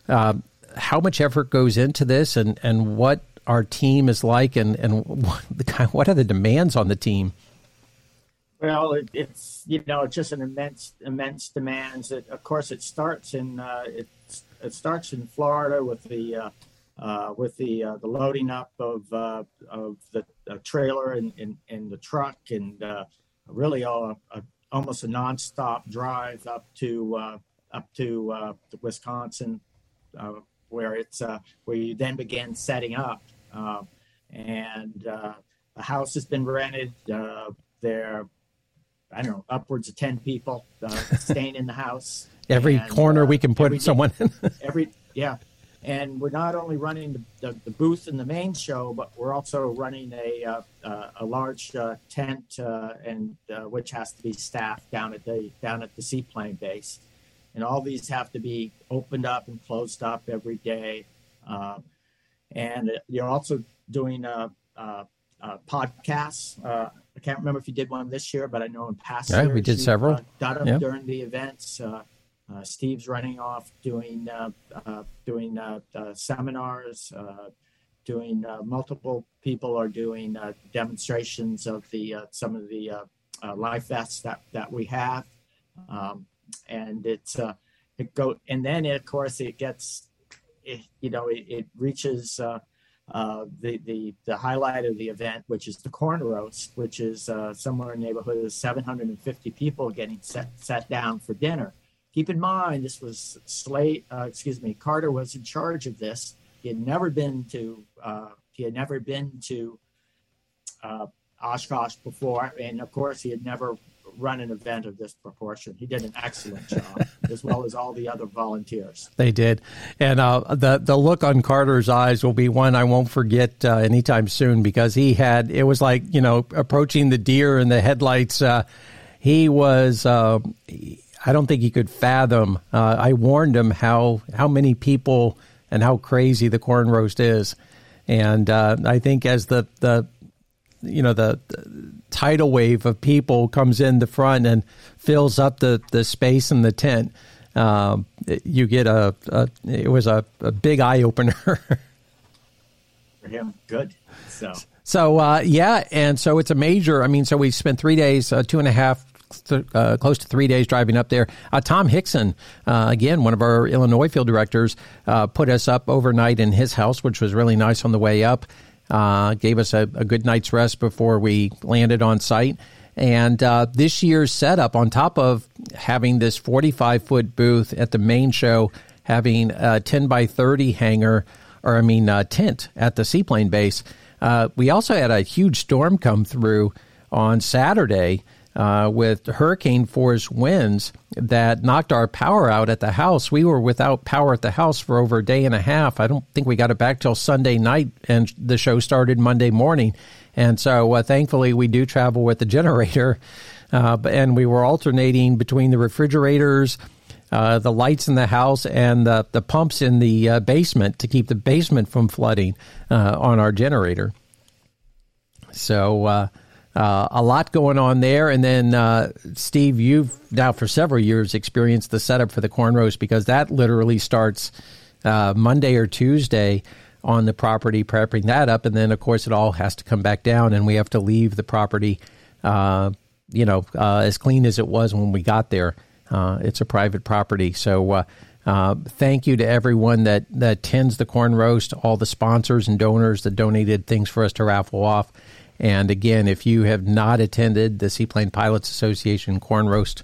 uh, how much effort goes into this, and and what our team is like, and and what, the, what are the demands on the team? Well, it, it's you know it's just an immense immense demands. It, of course, it starts in uh, it it starts in Florida with the uh, uh, with the uh, the loading up of uh, of the trailer and in, in, the truck and uh, really a, a, almost a nonstop drive up to uh, up to uh, Wisconsin, uh, where it's uh, where you then begin setting up, uh, and uh, the house has been rented. there, I don't know, upwards of ten people staying in the house. Every and, corner we can put someone in. every yeah, and we're not only running the, the, the, booth in the main show, but we're also running a uh, uh, a large uh, tent uh, and uh, which has to be staffed down at the down at the seaplane base, and all these have to be opened up and closed up every day. Uh, and you're also doing a podcasts. I can't remember if you did one this year, but I know in past yeah, years we did several. got them during the events. Uh, Steve's running off doing uh, uh, doing seminars. doing multiple people are doing demonstrations of the some of the life vests that that we have, um, and it's it go and then it, of course it gets it, you know it, it reaches uh, uh, the, the the highlight of the event, which is the corn roast, which is uh, somewhere in the neighborhood of 750 people getting set set down for dinner. Keep in mind, this was Slade, uh, excuse me, Carter was in charge of this. He had never been to, uh, he had never been to uh, Oshkosh before, and of course, he had never run an event of this proportion. He did an excellent job, as well as all the other volunteers. They did, and uh, the the look on Carter's eyes will be one I won't forget uh, anytime soon because he had it was like you know approaching the deer in the headlights. Uh, he was. Uh, I don't think he could fathom. Uh, I warned him how how many people and how crazy the corn roast is, and uh, I think as the the you know the, the, tidal wave of people comes in the front and fills up the, the space in the tent. Um, you get a, a, it was a, a big eye opener for him. Good. So so uh, yeah, and so it's a major. I mean, so we spent three days, uh, two and a half. Th- uh, close to three days driving up there. Uh, Tom Hickson, uh, again, one of our Illinois field directors, uh, put us up overnight in his house, which was really nice on the way up uh, gave us a, a, good night's rest before we landed on site. And uh, this year's setup, on top of having this 45 foot booth at the main show, having a 10 by 30 hangar, or I mean, tent at the seaplane base, we also had a huge storm come through on Saturday uh, with hurricane force winds that knocked our power out at the house. We were without power at the house for over a day and a half. I don't think we got it back till Sunday night, and the show started Monday morning. And so, uh, thankfully, we do travel with the generator, uh, and we were alternating between the refrigerators. Uh, the lights in the house and the, the pumps in the uh, basement to keep the basement from flooding uh, on our generator. So, uh, a lot going on there. And then, uh, Steve, you've now for several years experienced the setup for the corn roast because that literally starts uh, Monday or Tuesday on the property, prepping that up. And then, of course, it all has to come back down and we have to leave the property, uh, you know, uh, as clean as it was when we got there. Uh, it's a private property. So, uh, thank you to everyone that, that tends the corn roast, all the sponsors and donors that donated things for us to raffle off. And again, if you have not attended the Seaplane Pilots Association Corn Roast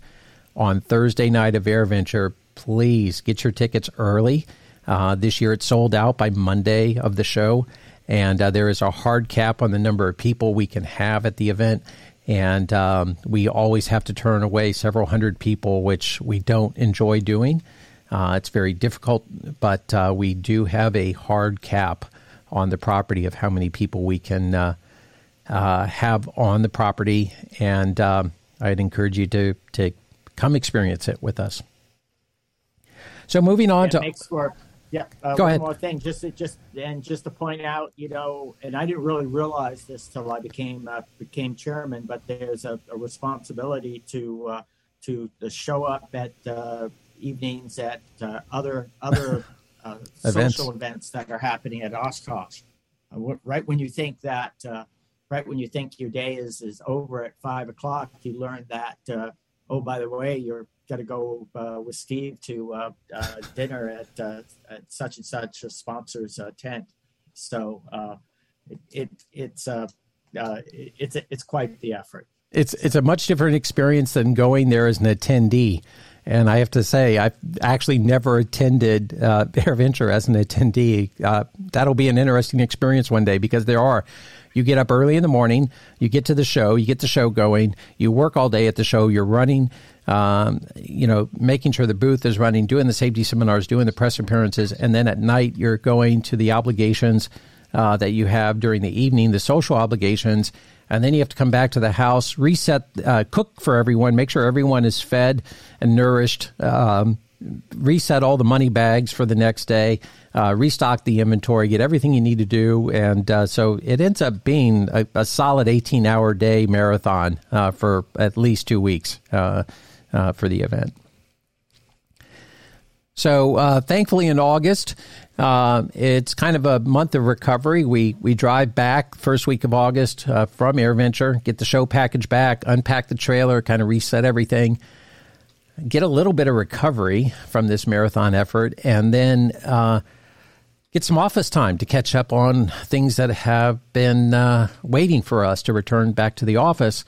on Thursday night of AirVenture, please get your tickets early. Uh, this year it's sold out by Monday of the show, and uh, there is a hard cap on the number of people we can have at the event. And um, we always have to turn away several hundred people, which we don't enjoy doing. Uh, it's very difficult, but uh, we do have a hard cap on the property of how many people we can uh, uh, have on the property, and um, I'd encourage you to to come experience it with us. So moving on yeah, to for, yeah, uh, go one ahead. more thing, just just and just to point out, you know, and I didn't really realize this till I became uh, became chairman, but there's a, a responsibility to uh, to show up at uh, evenings at uh, other other events. social events that are happening at Oshkosh. right when you think that right when you think your day is is over at five o'clock, you learn that uh, oh by the way you're got to go uh, with Steve to uh, uh dinner at, uh, at such and such a sponsor's tent. So it, it, it's it's it's quite the effort. It's it's a much different experience than going there as an attendee. And I have to say, I've actually never attended uh, AirVenture as an attendee. Uh, that'll be an interesting experience one day because there are you get up early in the morning, you get to the show, you get the show going, you work all day at the show, you're running, um, you know, making sure the booth is running, doing the safety seminars, doing the press appearances, and then at night you're going to the obligations uh, that you have during the evening, the social obligations, and then you have to come back to the house, reset, uh, cook for everyone, make sure everyone is fed and nourished. Um, reset all the money bags for the next day, uh, restock the inventory, get everything you need to do, and uh, so it ends up being a, a solid 18 hour day marathon uh, for at least two weeks uh, uh, for the event. So uh, thankfully, in August, it's kind of a month of recovery. We we drive back first week of August from AirVenture, get the show package back, unpack the trailer, kind of reset everything get a little bit of recovery from this marathon effort, and then uh, get some office time to catch up on things that have been uh, waiting for us to return back to the office.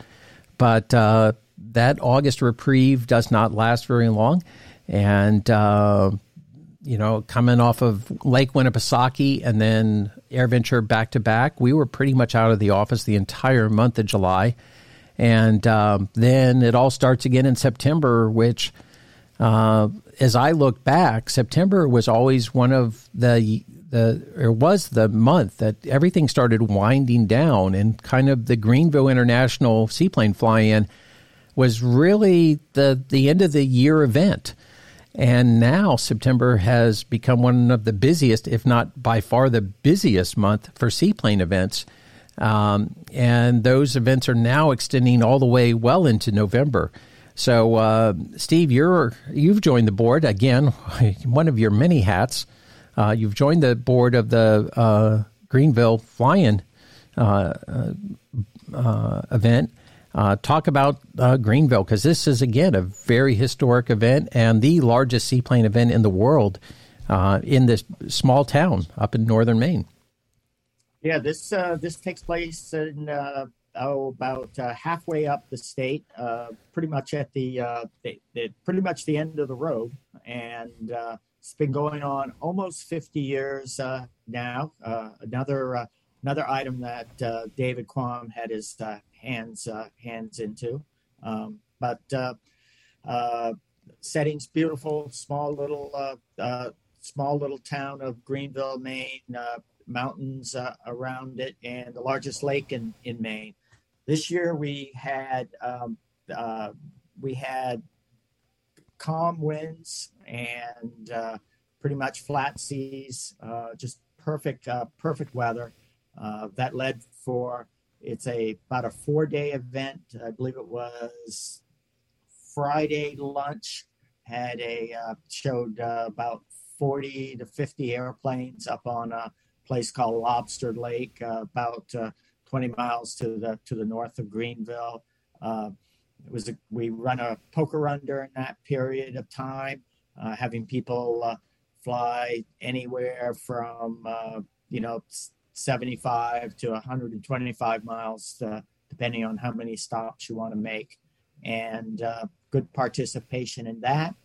But uh, that August reprieve does not last very long. And, uh, you know, coming off of Lake Winnipesaukee and then AirVenture back to back, we were pretty much out of the office the entire month of July. And um, then it all starts again in September, which, uh, as I look back, September was always one of the the or was the month that everything started winding down, and kind of the Greenville International Seaplane Fly-In was really the the end of the year event. And now September has become one of the busiest, if not by far the busiest month for seaplane events. Um, and those events are now extending all the way well into November. So, uh, Steve, you're you've joined the board again, one of your many hats. Uh, you've joined the board of the uh, Greenville Fly-In uh, uh, event. Uh, talk about Greenville because this is again a very historic event and the largest seaplane event in the world in this small town up in northern Maine. Yeah, this uh, this takes place in uh, oh about uh, halfway up the state, uh, pretty much at the, uh, the, the, pretty much the end of the road, and uh, it's been going on almost 50 years now. another another item that David Quam had his hands hands into, um, but settings beautiful, small little small little town of Greenville, Maine mountains uh, around it, and the largest lake in, in Maine. This year we had um, uh, we had calm winds and uh, pretty much flat seas, uh, just perfect uh, perfect weather. Uh, that led for it's a about a four day event. I believe it was Friday lunch had a showed about 40 to 50 airplanes up on a place called Lobster Lake, uh, about uh, 20 miles to the to the north of Greenville. Uh, it was a, we run a poker run during that period of time, having people fly anywhere from you know 75 to 125 miles, depending on how many stops you want to make, and good participation in that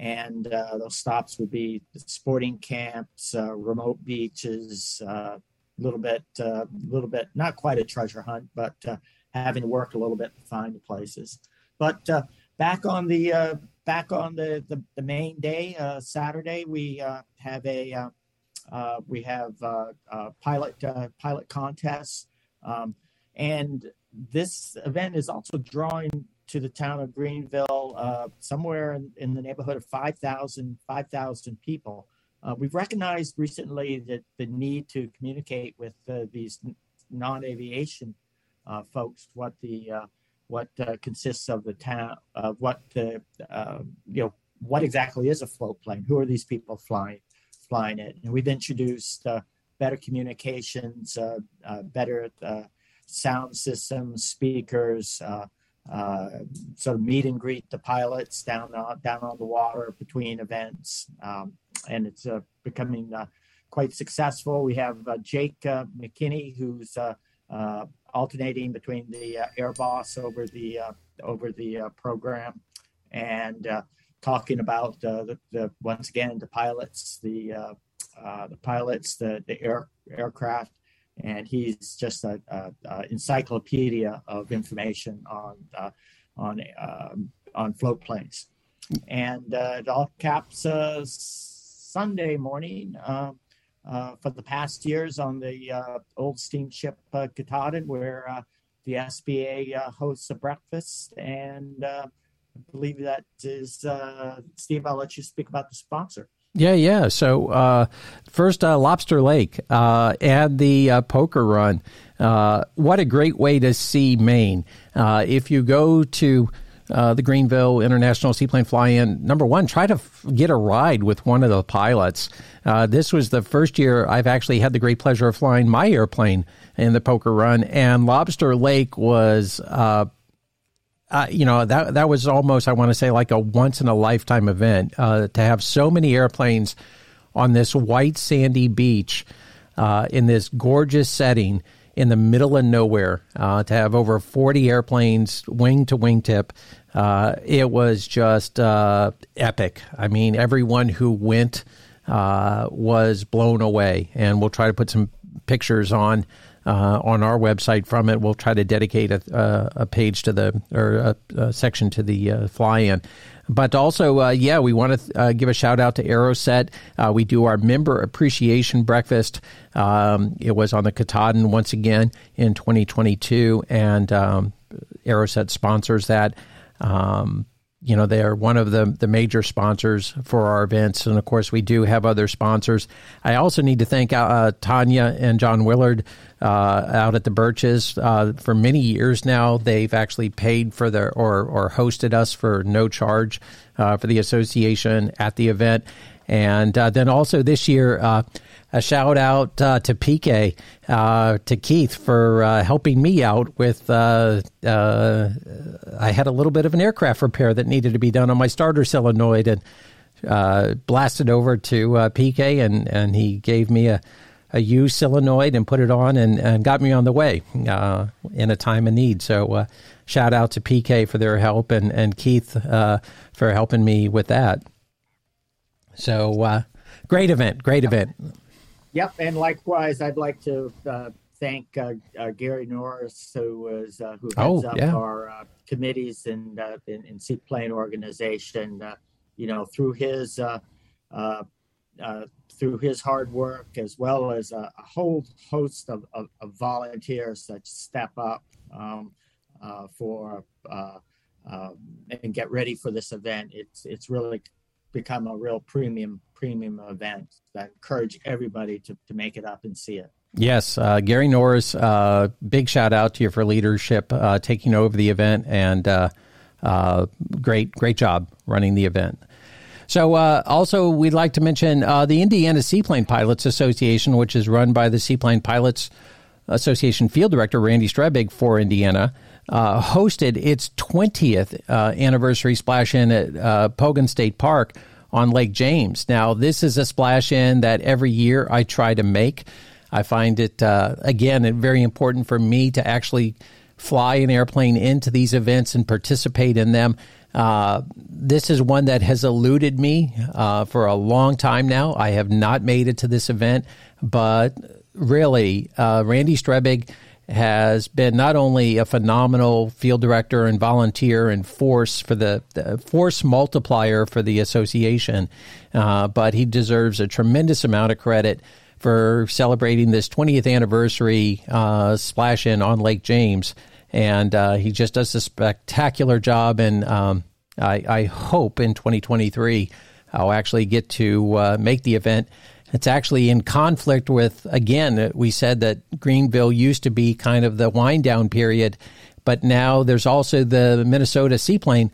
and uh, those stops would be sporting camps, uh, remote beaches, a uh, little bit, a uh, little bit, not quite a treasure hunt, but uh, having to work a little bit to find the places. But back on the back on the the, the main day, Saturday, we have a we have pilot pilot contests, um, and this event is also drawing to the town of Greenville, uh, somewhere in, in, the neighborhood of 5,000 5, people. Uh, we've recognized recently that the need to communicate with uh, these non-aviation uh, folks what the uh, what uh, consists of the town, what the you know what exactly is a float plane? Who are these people flying flying it? And we've introduced better communications, better sound systems, speakers uh, sort of meet and greet the pilots down uh, down on the water between events, um, and it's uh, becoming uh, quite successful. We have uh, Jake uh, McKinney, who's alternating between the air boss over the over the program, and talking about the, the, once again the pilots, the the pilots, the the air aircraft and he's just an encyclopedia of information on uh, on um, on float planes. And uh, it all caps uh, Sunday morning uh, uh, for the past years on the old steamship uh, Katahdin, where the SPA hosts a breakfast and. I believe that is Steve. I'll let you speak about the sponsor. Yeah, yeah. So uh, first, uh, Lobster Lake uh, and the uh, poker run. Uh, what a great way to see Maine. Uh, if you go to the Greenville International Seaplane Fly-In, number one, try to f- get a ride with one of the pilots. this was the first year I've actually had the great pleasure of flying my airplane in the poker run, and Lobster Lake was uh, you know that that was almost I want to say like a once in a lifetime event uh, to have so many airplanes on this white sandy beach uh, in this gorgeous setting in the middle of nowhere uh, to have over 40 airplanes wing to wingtip uh, it was just epic. I mean everyone who went was blown away. And we'll try to put some pictures on uh, on our website from it. We'll try to dedicate a, a page to the or a, a section to the uh, fly-in. But also, uh, yeah, we want to uh, give a shout out to Aerocet. Uh, we do our member appreciation breakfast. Um, it was on the Katahdin once again in 2022, and um, Aerocet sponsors that. Um, you know they are one of the the major sponsors for our events. And of course we do have other sponsors. I also need to thank uh, tanya and john willard uh, out at the birches. Uh, for many years now they've actually paid for their or or hosted us for no charge uh, for the association at the event. And uh, then also this year uh, a shout out uh, to PK, uh, to Keith for uh, helping me out with. Uh, uh, I had a little bit of an aircraft repair that needed to be done on my starter solenoid and uh, blasted over to PK, and, and he gave me a a, a U solenoid and put it on and, and got me on the way in a time of need. So, shout out to PK for their help and, and Keith for helping me with that. So, great event, great event. Yep, and likewise, I'd like to uh, thank uh, uh, Gary Norris, who is uh, who heads oh, up yeah. our uh, committees in, uh, in, in Seaplane organization. you know, through his through his hard work, as well as a, a whole host of, of, of, volunteers that step up um, for um, and get ready for this event. It's it's really become a real premium premium event that encourage everybody to, to make it up and see it. Yes, uh, Gary Norris, uh, big shout out to you for leadership, uh, taking over the event, and uh, uh, great great job running the event. So, uh, also, we'd like to mention the Indiana Seaplane Pilots Association, which is run by the Seaplane Pilots Association Field Director Randy Strebig for Indiana. hosted its 20th anniversary splash in at Pokagon State Park, on Lake James. Now, this is a splash in that every year I try to make. I find it, uh, again, very important for me to actually fly an airplane into these events and participate in them. Uh, this is one that has eluded me uh, for a long time now. I have not made it to this event, but really, uh, Randy Strebig has been not only a phenomenal field director and volunteer and force for the, the force multiplier for the association, uh, but he deserves a tremendous amount of credit for celebrating this 20th anniversary uh, splash in on Lake James. And uh, he just does a spectacular job. And um, I, I, hope in 2023 I'll actually get to uh, make the event it's actually in conflict with, again, we said that Greenville used to be kind of the wind down period, but now there's also the Minnesota Seaplane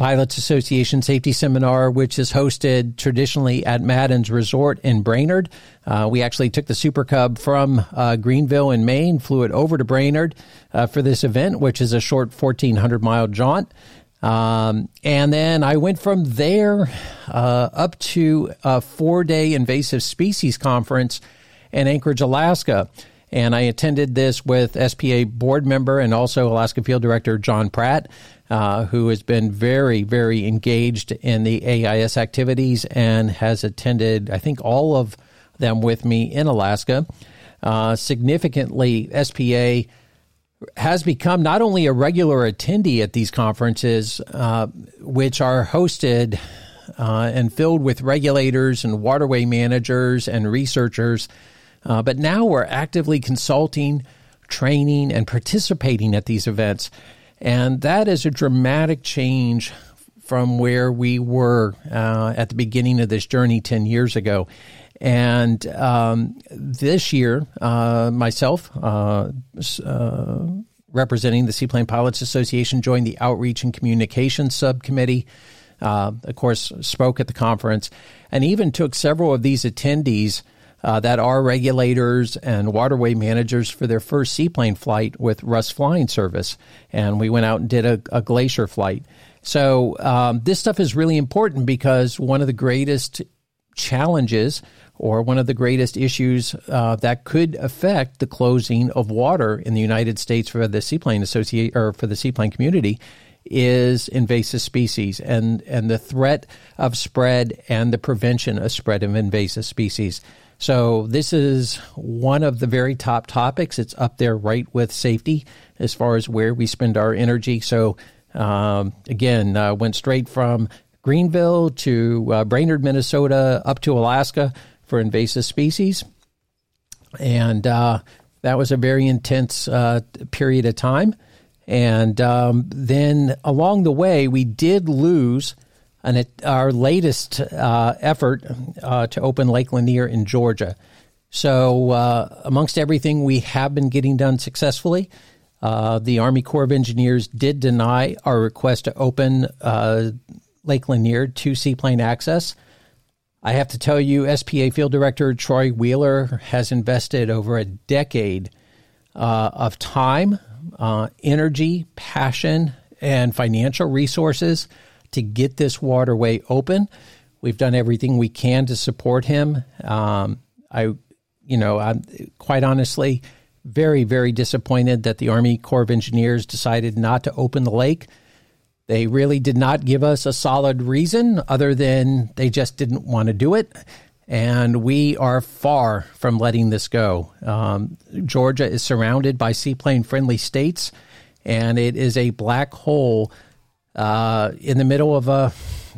Pilots Association Safety Seminar, which is hosted traditionally at Madden's Resort in Brainerd. Uh, we actually took the Super Cub from uh, Greenville in Maine, flew it over to Brainerd uh, for this event, which is a short 1,400 mile jaunt. Um, and then I went from there uh, up to a four day invasive species conference in Anchorage, Alaska. And I attended this with SPA board member and also Alaska Field Director John Pratt, uh, who has been very, very engaged in the AIS activities and has attended, I think, all of them with me in Alaska. Uh, significantly, SPA has become not only a regular attendee at these conferences, uh, which are hosted uh, and filled with regulators and waterway managers and researchers, uh, but now we're actively consulting, training, and participating at these events. And that is a dramatic change from where we were uh, at the beginning of this journey 10 years ago. And um, this year, uh, myself, uh, uh, representing the Seaplane Pilots Association, joined the Outreach and Communications Subcommittee. Uh, of course, spoke at the conference, and even took several of these attendees uh, that are regulators and waterway managers for their first seaplane flight with Rust's Flying Service. And we went out and did a, a glacier flight. So um, this stuff is really important because one of the greatest challenges or one of the greatest issues uh, that could affect the closing of water in the United States for the seaplane associate or for the seaplane community is invasive species and and the threat of spread and the prevention of spread of invasive species. So this is one of the very top topics. It's up there right with safety as far as where we spend our energy. So um, again, uh, went straight from Greenville to uh, Brainerd, Minnesota, up to Alaska for invasive species, and uh, that was a very intense uh, period of time. And um, then along the way, we did lose an, our latest uh, effort uh, to open Lake Lanier in Georgia. So, uh, amongst everything we have been getting done successfully, the Army Corps of Engineers did deny our request to open Lake Lanier to seaplane access. I have to tell you, SPA Field Director Troy Wheeler has invested over a decade uh, of time, energy, passion, and financial resources to get this waterway open. We've done everything we can to support him. Um, I, you know, I'm quite honestly very, very disappointed that the Army Corps of Engineers decided not to open the lake. They really did not give us a solid reason other than they just didn't want to do it. And we are far from letting this go. Um, Georgia is surrounded by seaplane friendly states, and it is a black hole uh, in the middle of uh,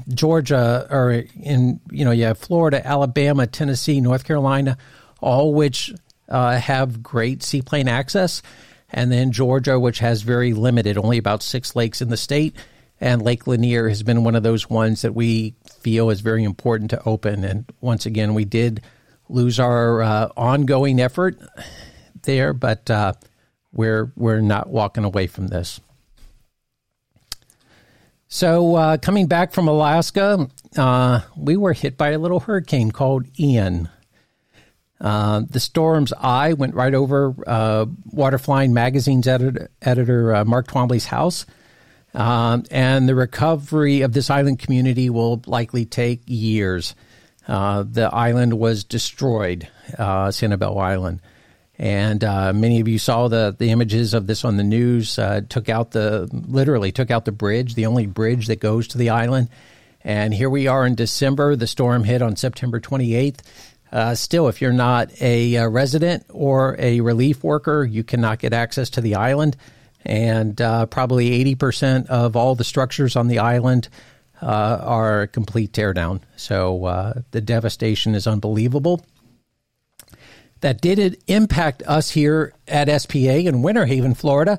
Georgia or in you know you have Florida, Alabama, Tennessee, North Carolina, all which uh, have great seaplane access, and then Georgia, which has very limited, only about six lakes in the state, and Lake Lanier has been one of those ones that we feel is very important to open. And once again, we did lose our uh, ongoing effort there, but uh, we're we're not walking away from this. So, uh, coming back from Alaska, uh, we were hit by a little hurricane called Ian. Uh, the storm's eye went right over uh, Waterflying Magazine's editor, editor Mark Twombly's house. Um, and the recovery of this island community will likely take years. Uh, the island was destroyed, Sanibel Island. And uh, many of you saw the, the images of this on the news. Uh, took out the literally took out the bridge, the only bridge that goes to the island. And here we are in December. The storm hit on September 28th. Uh, still, if you're not a, a, resident or a relief worker, you cannot get access to the island. And uh, probably 80% of all the structures on the island uh, are complete teardown. So uh, the devastation is unbelievable that did it impact us here at SPA in Winter Haven, Florida,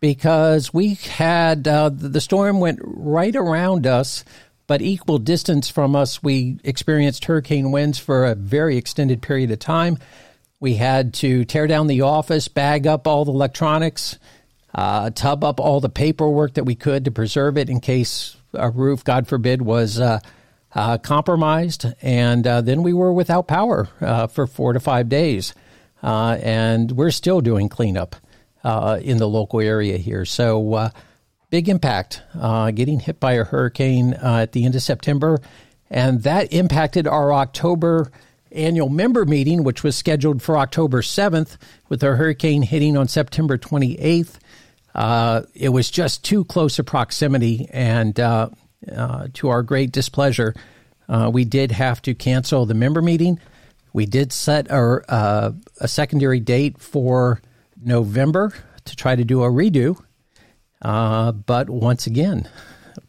because we had uh, the storm went right around us, but equal distance from us. We experienced hurricane winds for a very extended period of time. We had to tear down the office, bag up all the electronics, uh, tub up all the paperwork that we could to preserve it in case a roof, God forbid, was. Uh, uh, compromised, and uh, then we were without power uh, for four to five days. Uh, and we're still doing cleanup in the local area here. So, big impact getting hit by a hurricane at the end of September. And that impacted our October annual member meeting, which was scheduled for October 7th, with the hurricane hitting on September 28th. Uh, it was just too close a proximity, and uh, uh, to our great displeasure, uh, we did have to cancel the member meeting. We did set our, uh, a secondary date for November to try to do a redo, uh, but once again,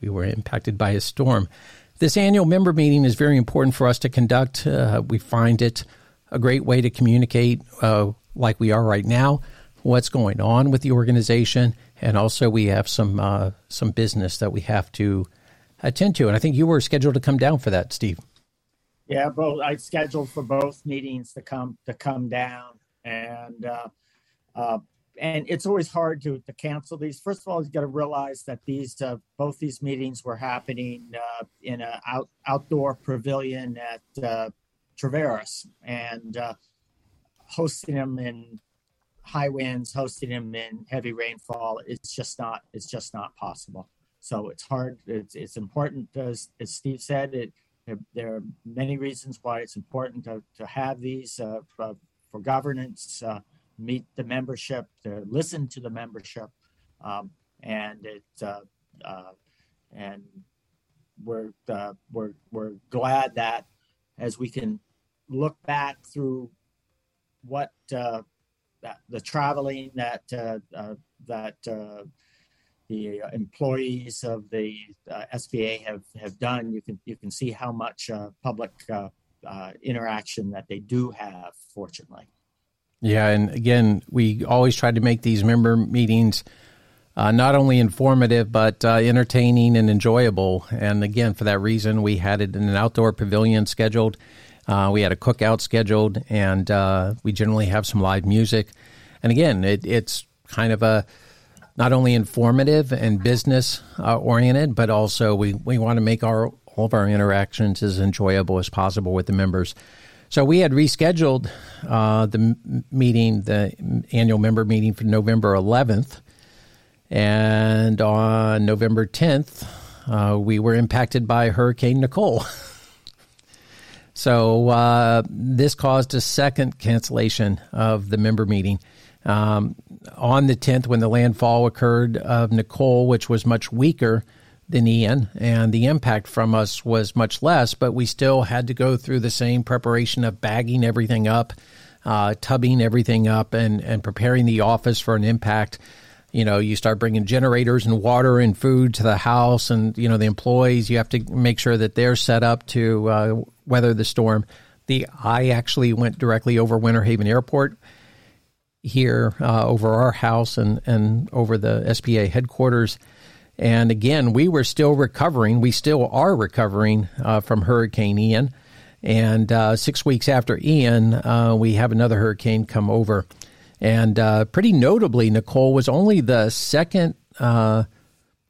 we were impacted by a storm. This annual member meeting is very important for us to conduct. We find it a great way to communicate, like we are right now, what's going on with the organization, and also we have some some business that we have to attend to. And I think you were scheduled to come down for that, Steve. Yeah, both. I scheduled for both meetings to come to come down, and uh, uh, and it's always hard to to cancel these. First of all, you got to realize that these uh, both these meetings were happening uh, in an out, outdoor pavilion at uh, Traveris, and uh, hosting them in high winds, hosting them in heavy rainfall. It's just not. It's just not possible. So it's hard. It's, it's important, as, as Steve said, it, there, are many reasons why it's important to, to have these uh, for, for, governance, uh, meet the membership, to listen to the membership, um, and it uh, uh and we're uh, we're we're glad that as we can look back through what uh, that, the traveling that uh, uh, that uh, the employees of the SPA have, have done, you can you can see how much public interaction that they do have. Fortunately, yeah, and again, we always try to make these member meetings. Uh, not only informative but uh, entertaining and enjoyable. And again, for that reason, we had it in an outdoor pavilion scheduled. Uh, we had a cookout scheduled, and uh, we generally have some live music. And again, it, it's kind of a not only informative and business uh, oriented, but also we, we want to make our all of our interactions as enjoyable as possible with the members. So we had rescheduled uh, the meeting, the annual member meeting for November 11th. And on November 10th, uh, we were impacted by Hurricane Nicole. So uh, this caused a second cancellation of the member meeting. Um, on the 10th, when the landfall occurred of Nicole, which was much weaker than Ian, and the impact from us was much less, but we still had to go through the same preparation of bagging everything up, uh, tubbing everything up, and, and preparing the office for an impact you know you start bringing generators and water and food to the house and you know the employees you have to make sure that they're set up to uh, weather the storm. The eye actually went directly over winter haven airport here uh, over our house and and over the SPA headquarters. And again we were still recovering. We still are recovering uh, from hurricane ian. And uh, six weeks after ian uh, we have another hurricane come over. And uh, pretty notably, Nicole was only the second, uh,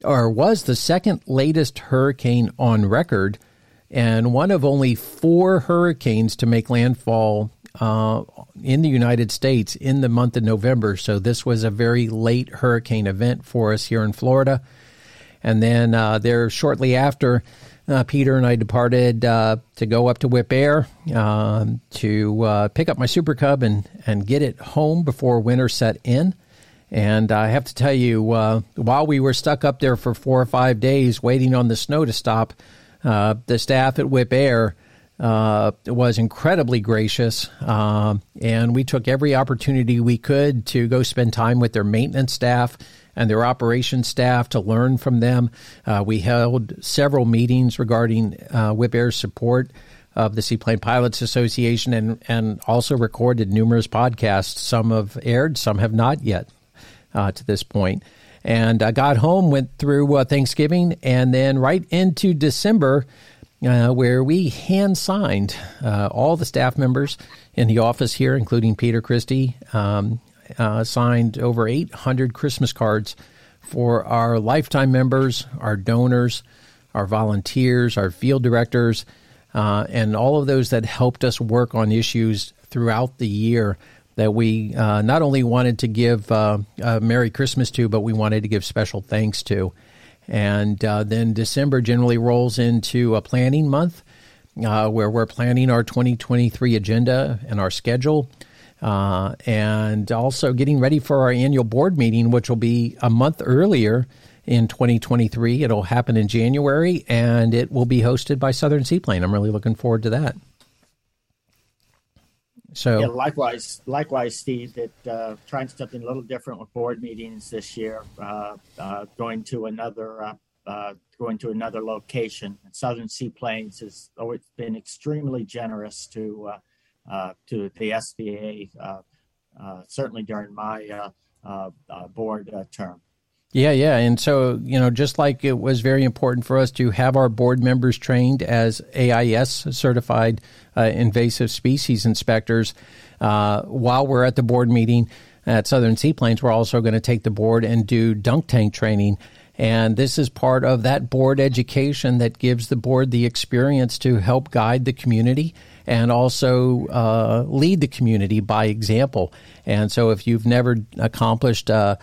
or was the second latest hurricane on record, and one of only four hurricanes to make landfall uh, in the United States in the month of November. So this was a very late hurricane event for us here in Florida. And then uh, there, shortly after, uh, Peter and I departed uh, to go up to Wipaire um, to uh, pick up my Super Cub and, and get it home before winter set in. And I have to tell you, uh, while we were stuck up there for four or five days waiting on the snow to stop, uh, the staff at Wipaire uh, was incredibly gracious. Um, and we took every opportunity we could to go spend time with their maintenance staff and their operations staff to learn from them. Uh, we held several meetings regarding uh, Wipaire's support of the Seaplane Pilots Association and, and also recorded numerous podcasts. Some have aired, some have not yet uh, to this point. And I got home, went through uh, Thanksgiving, and then right into December, uh, where we hand signed uh, all the staff members in the office here, including Peter Christie, um, uh, signed over 800 Christmas cards for our lifetime members, our donors, our volunteers, our field directors, uh, and all of those that helped us work on issues throughout the year that we uh, not only wanted to give uh, a Merry Christmas to, but we wanted to give special thanks to. And uh, then December generally rolls into a planning month uh, where we're planning our 2023 agenda and our schedule. Uh, and also getting ready for our annual board meeting, which will be a month earlier in 2023. It'll happen in January, and it will be hosted by Southern Seaplane. I'm really looking forward to that. So, yeah, likewise, likewise, Steve. That uh, trying something a little different with board meetings this year. Uh, uh, going to another, uh, uh, going to another location. Southern Seaplanes has always been extremely generous to uh, to the SPA, certainly during my board term. Yeah, yeah. And so, you know, just like it was very important for us to have our board members trained as AIS certified uh, invasive species inspectors, uh, while we're at the board meeting at Southern Seaplanes, we're also going to take the board and do dunk tank training. And this is part of that board education that gives the board the experience to help guide the community and also uh, lead the community by example. And so, if you've never accomplished uh,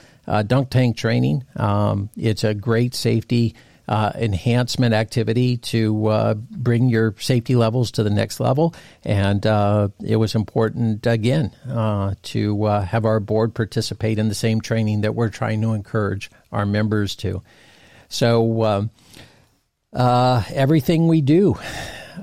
dunk tank training, um, it's a great safety. Uh, enhancement activity to uh, bring your safety levels to the next level. And uh, it was important, again, uh, to uh, have our board participate in the same training that we're trying to encourage our members to. So, um, everything we do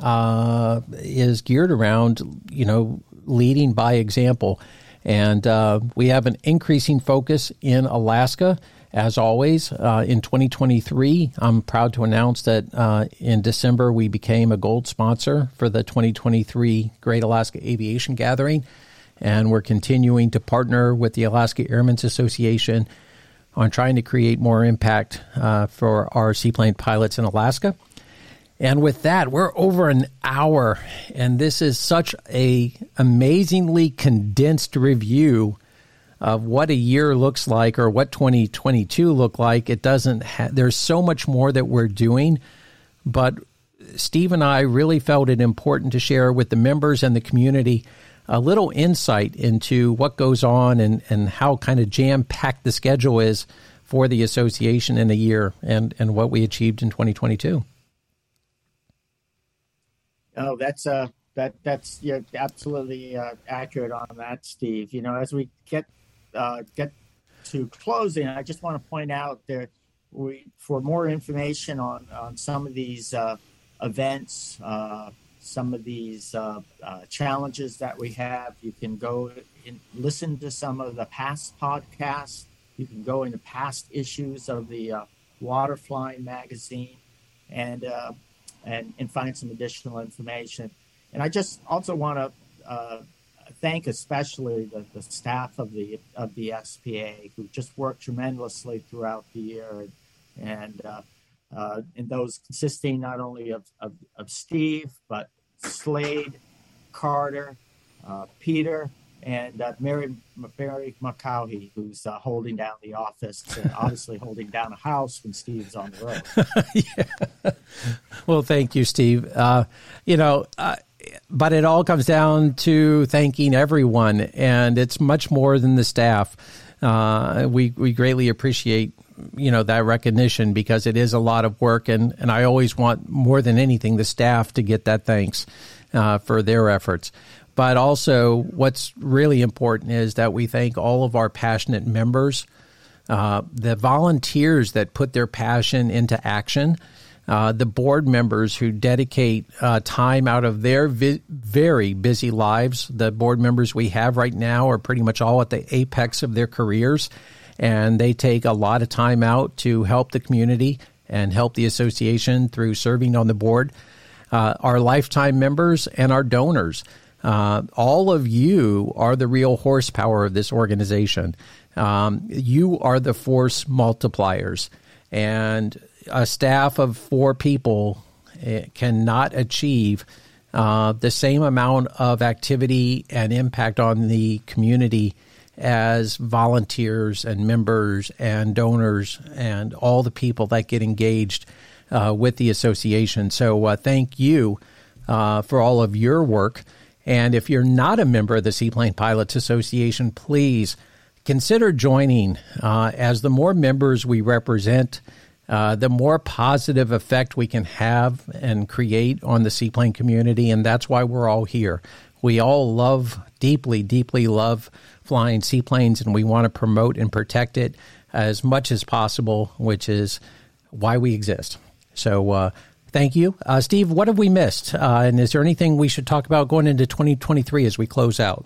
uh, is geared around, you know, leading by example. And uh, we have an increasing focus in Alaska. As always, uh, in 2023, I'm proud to announce that uh, in December we became a gold sponsor for the 2023 Great Alaska Aviation Gathering. And we're continuing to partner with the Alaska Airmen's Association on trying to create more impact uh, for our seaplane pilots in Alaska. And with that, we're over an hour, and this is such a amazingly condensed review of what a year looks like or what 2022 looked like. It doesn't. Ha- there's so much more that we're doing, but Steve and I really felt it important to share with the members and the community a little insight into what goes on and, and how kind of jam packed the schedule is for the association in a year and, and what we achieved in 2022. Oh, that's uh, that that's yeah, absolutely uh, accurate on that, Steve. You know, as we get uh, get to closing, I just want to point out that we for more information on on some of these uh, events, uh, some of these uh, uh, challenges that we have, you can go and listen to some of the past podcasts. You can go into past issues of the uh, Waterflying magazine, and uh, and, and find some additional information. And I just also want to uh, thank especially the, the staff of the of the SPA who just worked tremendously throughout the year, and, and uh, uh, and those consisting not only of, of, of Steve, but Slade, Carter, uh, Peter, and uh, Mary Mary McCaughey, who's uh, holding down the office, and obviously holding down a house when Steve's on the road. yeah. Well, thank you, Steve. Uh, you know, uh, but it all comes down to thanking everyone, and it's much more than the staff. Uh, we we greatly appreciate you know that recognition because it is a lot of work, and and I always want more than anything the staff to get that thanks uh, for their efforts. But also, what's really important is that we thank all of our passionate members, uh, the volunteers that put their passion into action, uh, the board members who dedicate uh, time out of their vi- very busy lives. The board members we have right now are pretty much all at the apex of their careers, and they take a lot of time out to help the community and help the association through serving on the board. Uh, our lifetime members and our donors. Uh, all of you are the real horsepower of this organization. Um, you are the force multipliers. And a staff of four people eh, cannot achieve uh, the same amount of activity and impact on the community as volunteers and members and donors and all the people that get engaged uh, with the association. So, uh, thank you uh, for all of your work. And if you're not a member of the Seaplane Pilots Association, please consider joining. Uh, as the more members we represent, uh, the more positive effect we can have and create on the seaplane community. And that's why we're all here. We all love, deeply, deeply love flying seaplanes, and we want to promote and protect it as much as possible, which is why we exist. So, uh, Thank you. Uh, Steve, what have we missed? Uh, and is there anything we should talk about going into 2023 as we close out?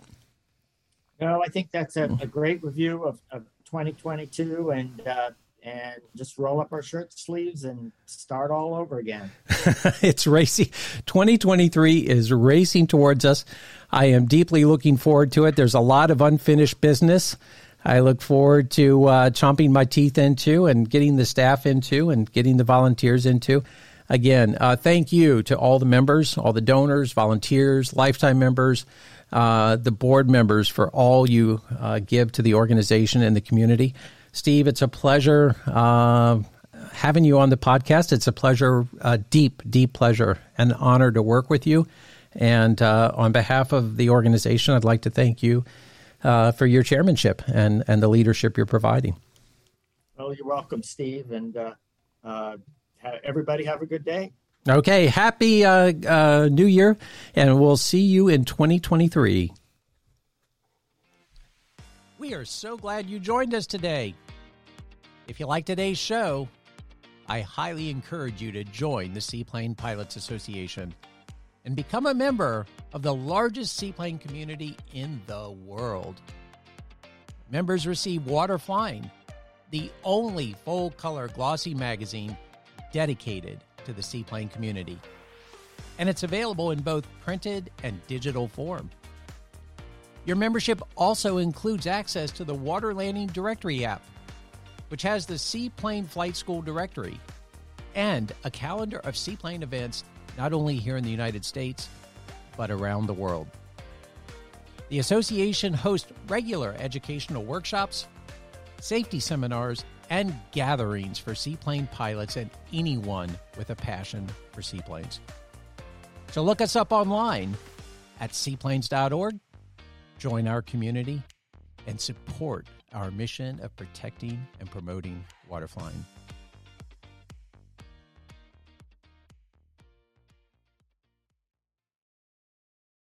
No, I think that's a, a great review of, of 2022 and uh, and just roll up our shirt sleeves and start all over again. it's racing. 2023 is racing towards us. I am deeply looking forward to it. There's a lot of unfinished business. I look forward to uh, chomping my teeth into and getting the staff into and getting the volunteers into. Again, uh, thank you to all the members, all the donors, volunteers, lifetime members, uh, the board members for all you uh, give to the organization and the community. Steve, it's a pleasure uh, having you on the podcast. It's a pleasure, a deep, deep pleasure and honor to work with you. And uh, on behalf of the organization, I'd like to thank you uh, for your chairmanship and, and the leadership you're providing. Well, you're welcome, Steve. And everybody have a good day. Okay, happy uh, uh, New Year, and we'll see you in 2023. We are so glad you joined us today. If you like today's show, I highly encourage you to join the Seaplane Pilots Association. and become a member of the largest seaplane community in the world. Members receive Water Flying, the only full color glossy magazine dedicated to the seaplane community. And it's available in both printed and digital form. Your membership also includes access to the Water Landing Directory app, which has the Seaplane Flight School directory and a calendar of seaplane events not only here in the United States, but around the world. The association hosts regular educational workshops, safety seminars, and gatherings for seaplane pilots and anyone with a passion for seaplanes. So look us up online at seaplanes.org, join our community, and support our mission of protecting and promoting waterflying.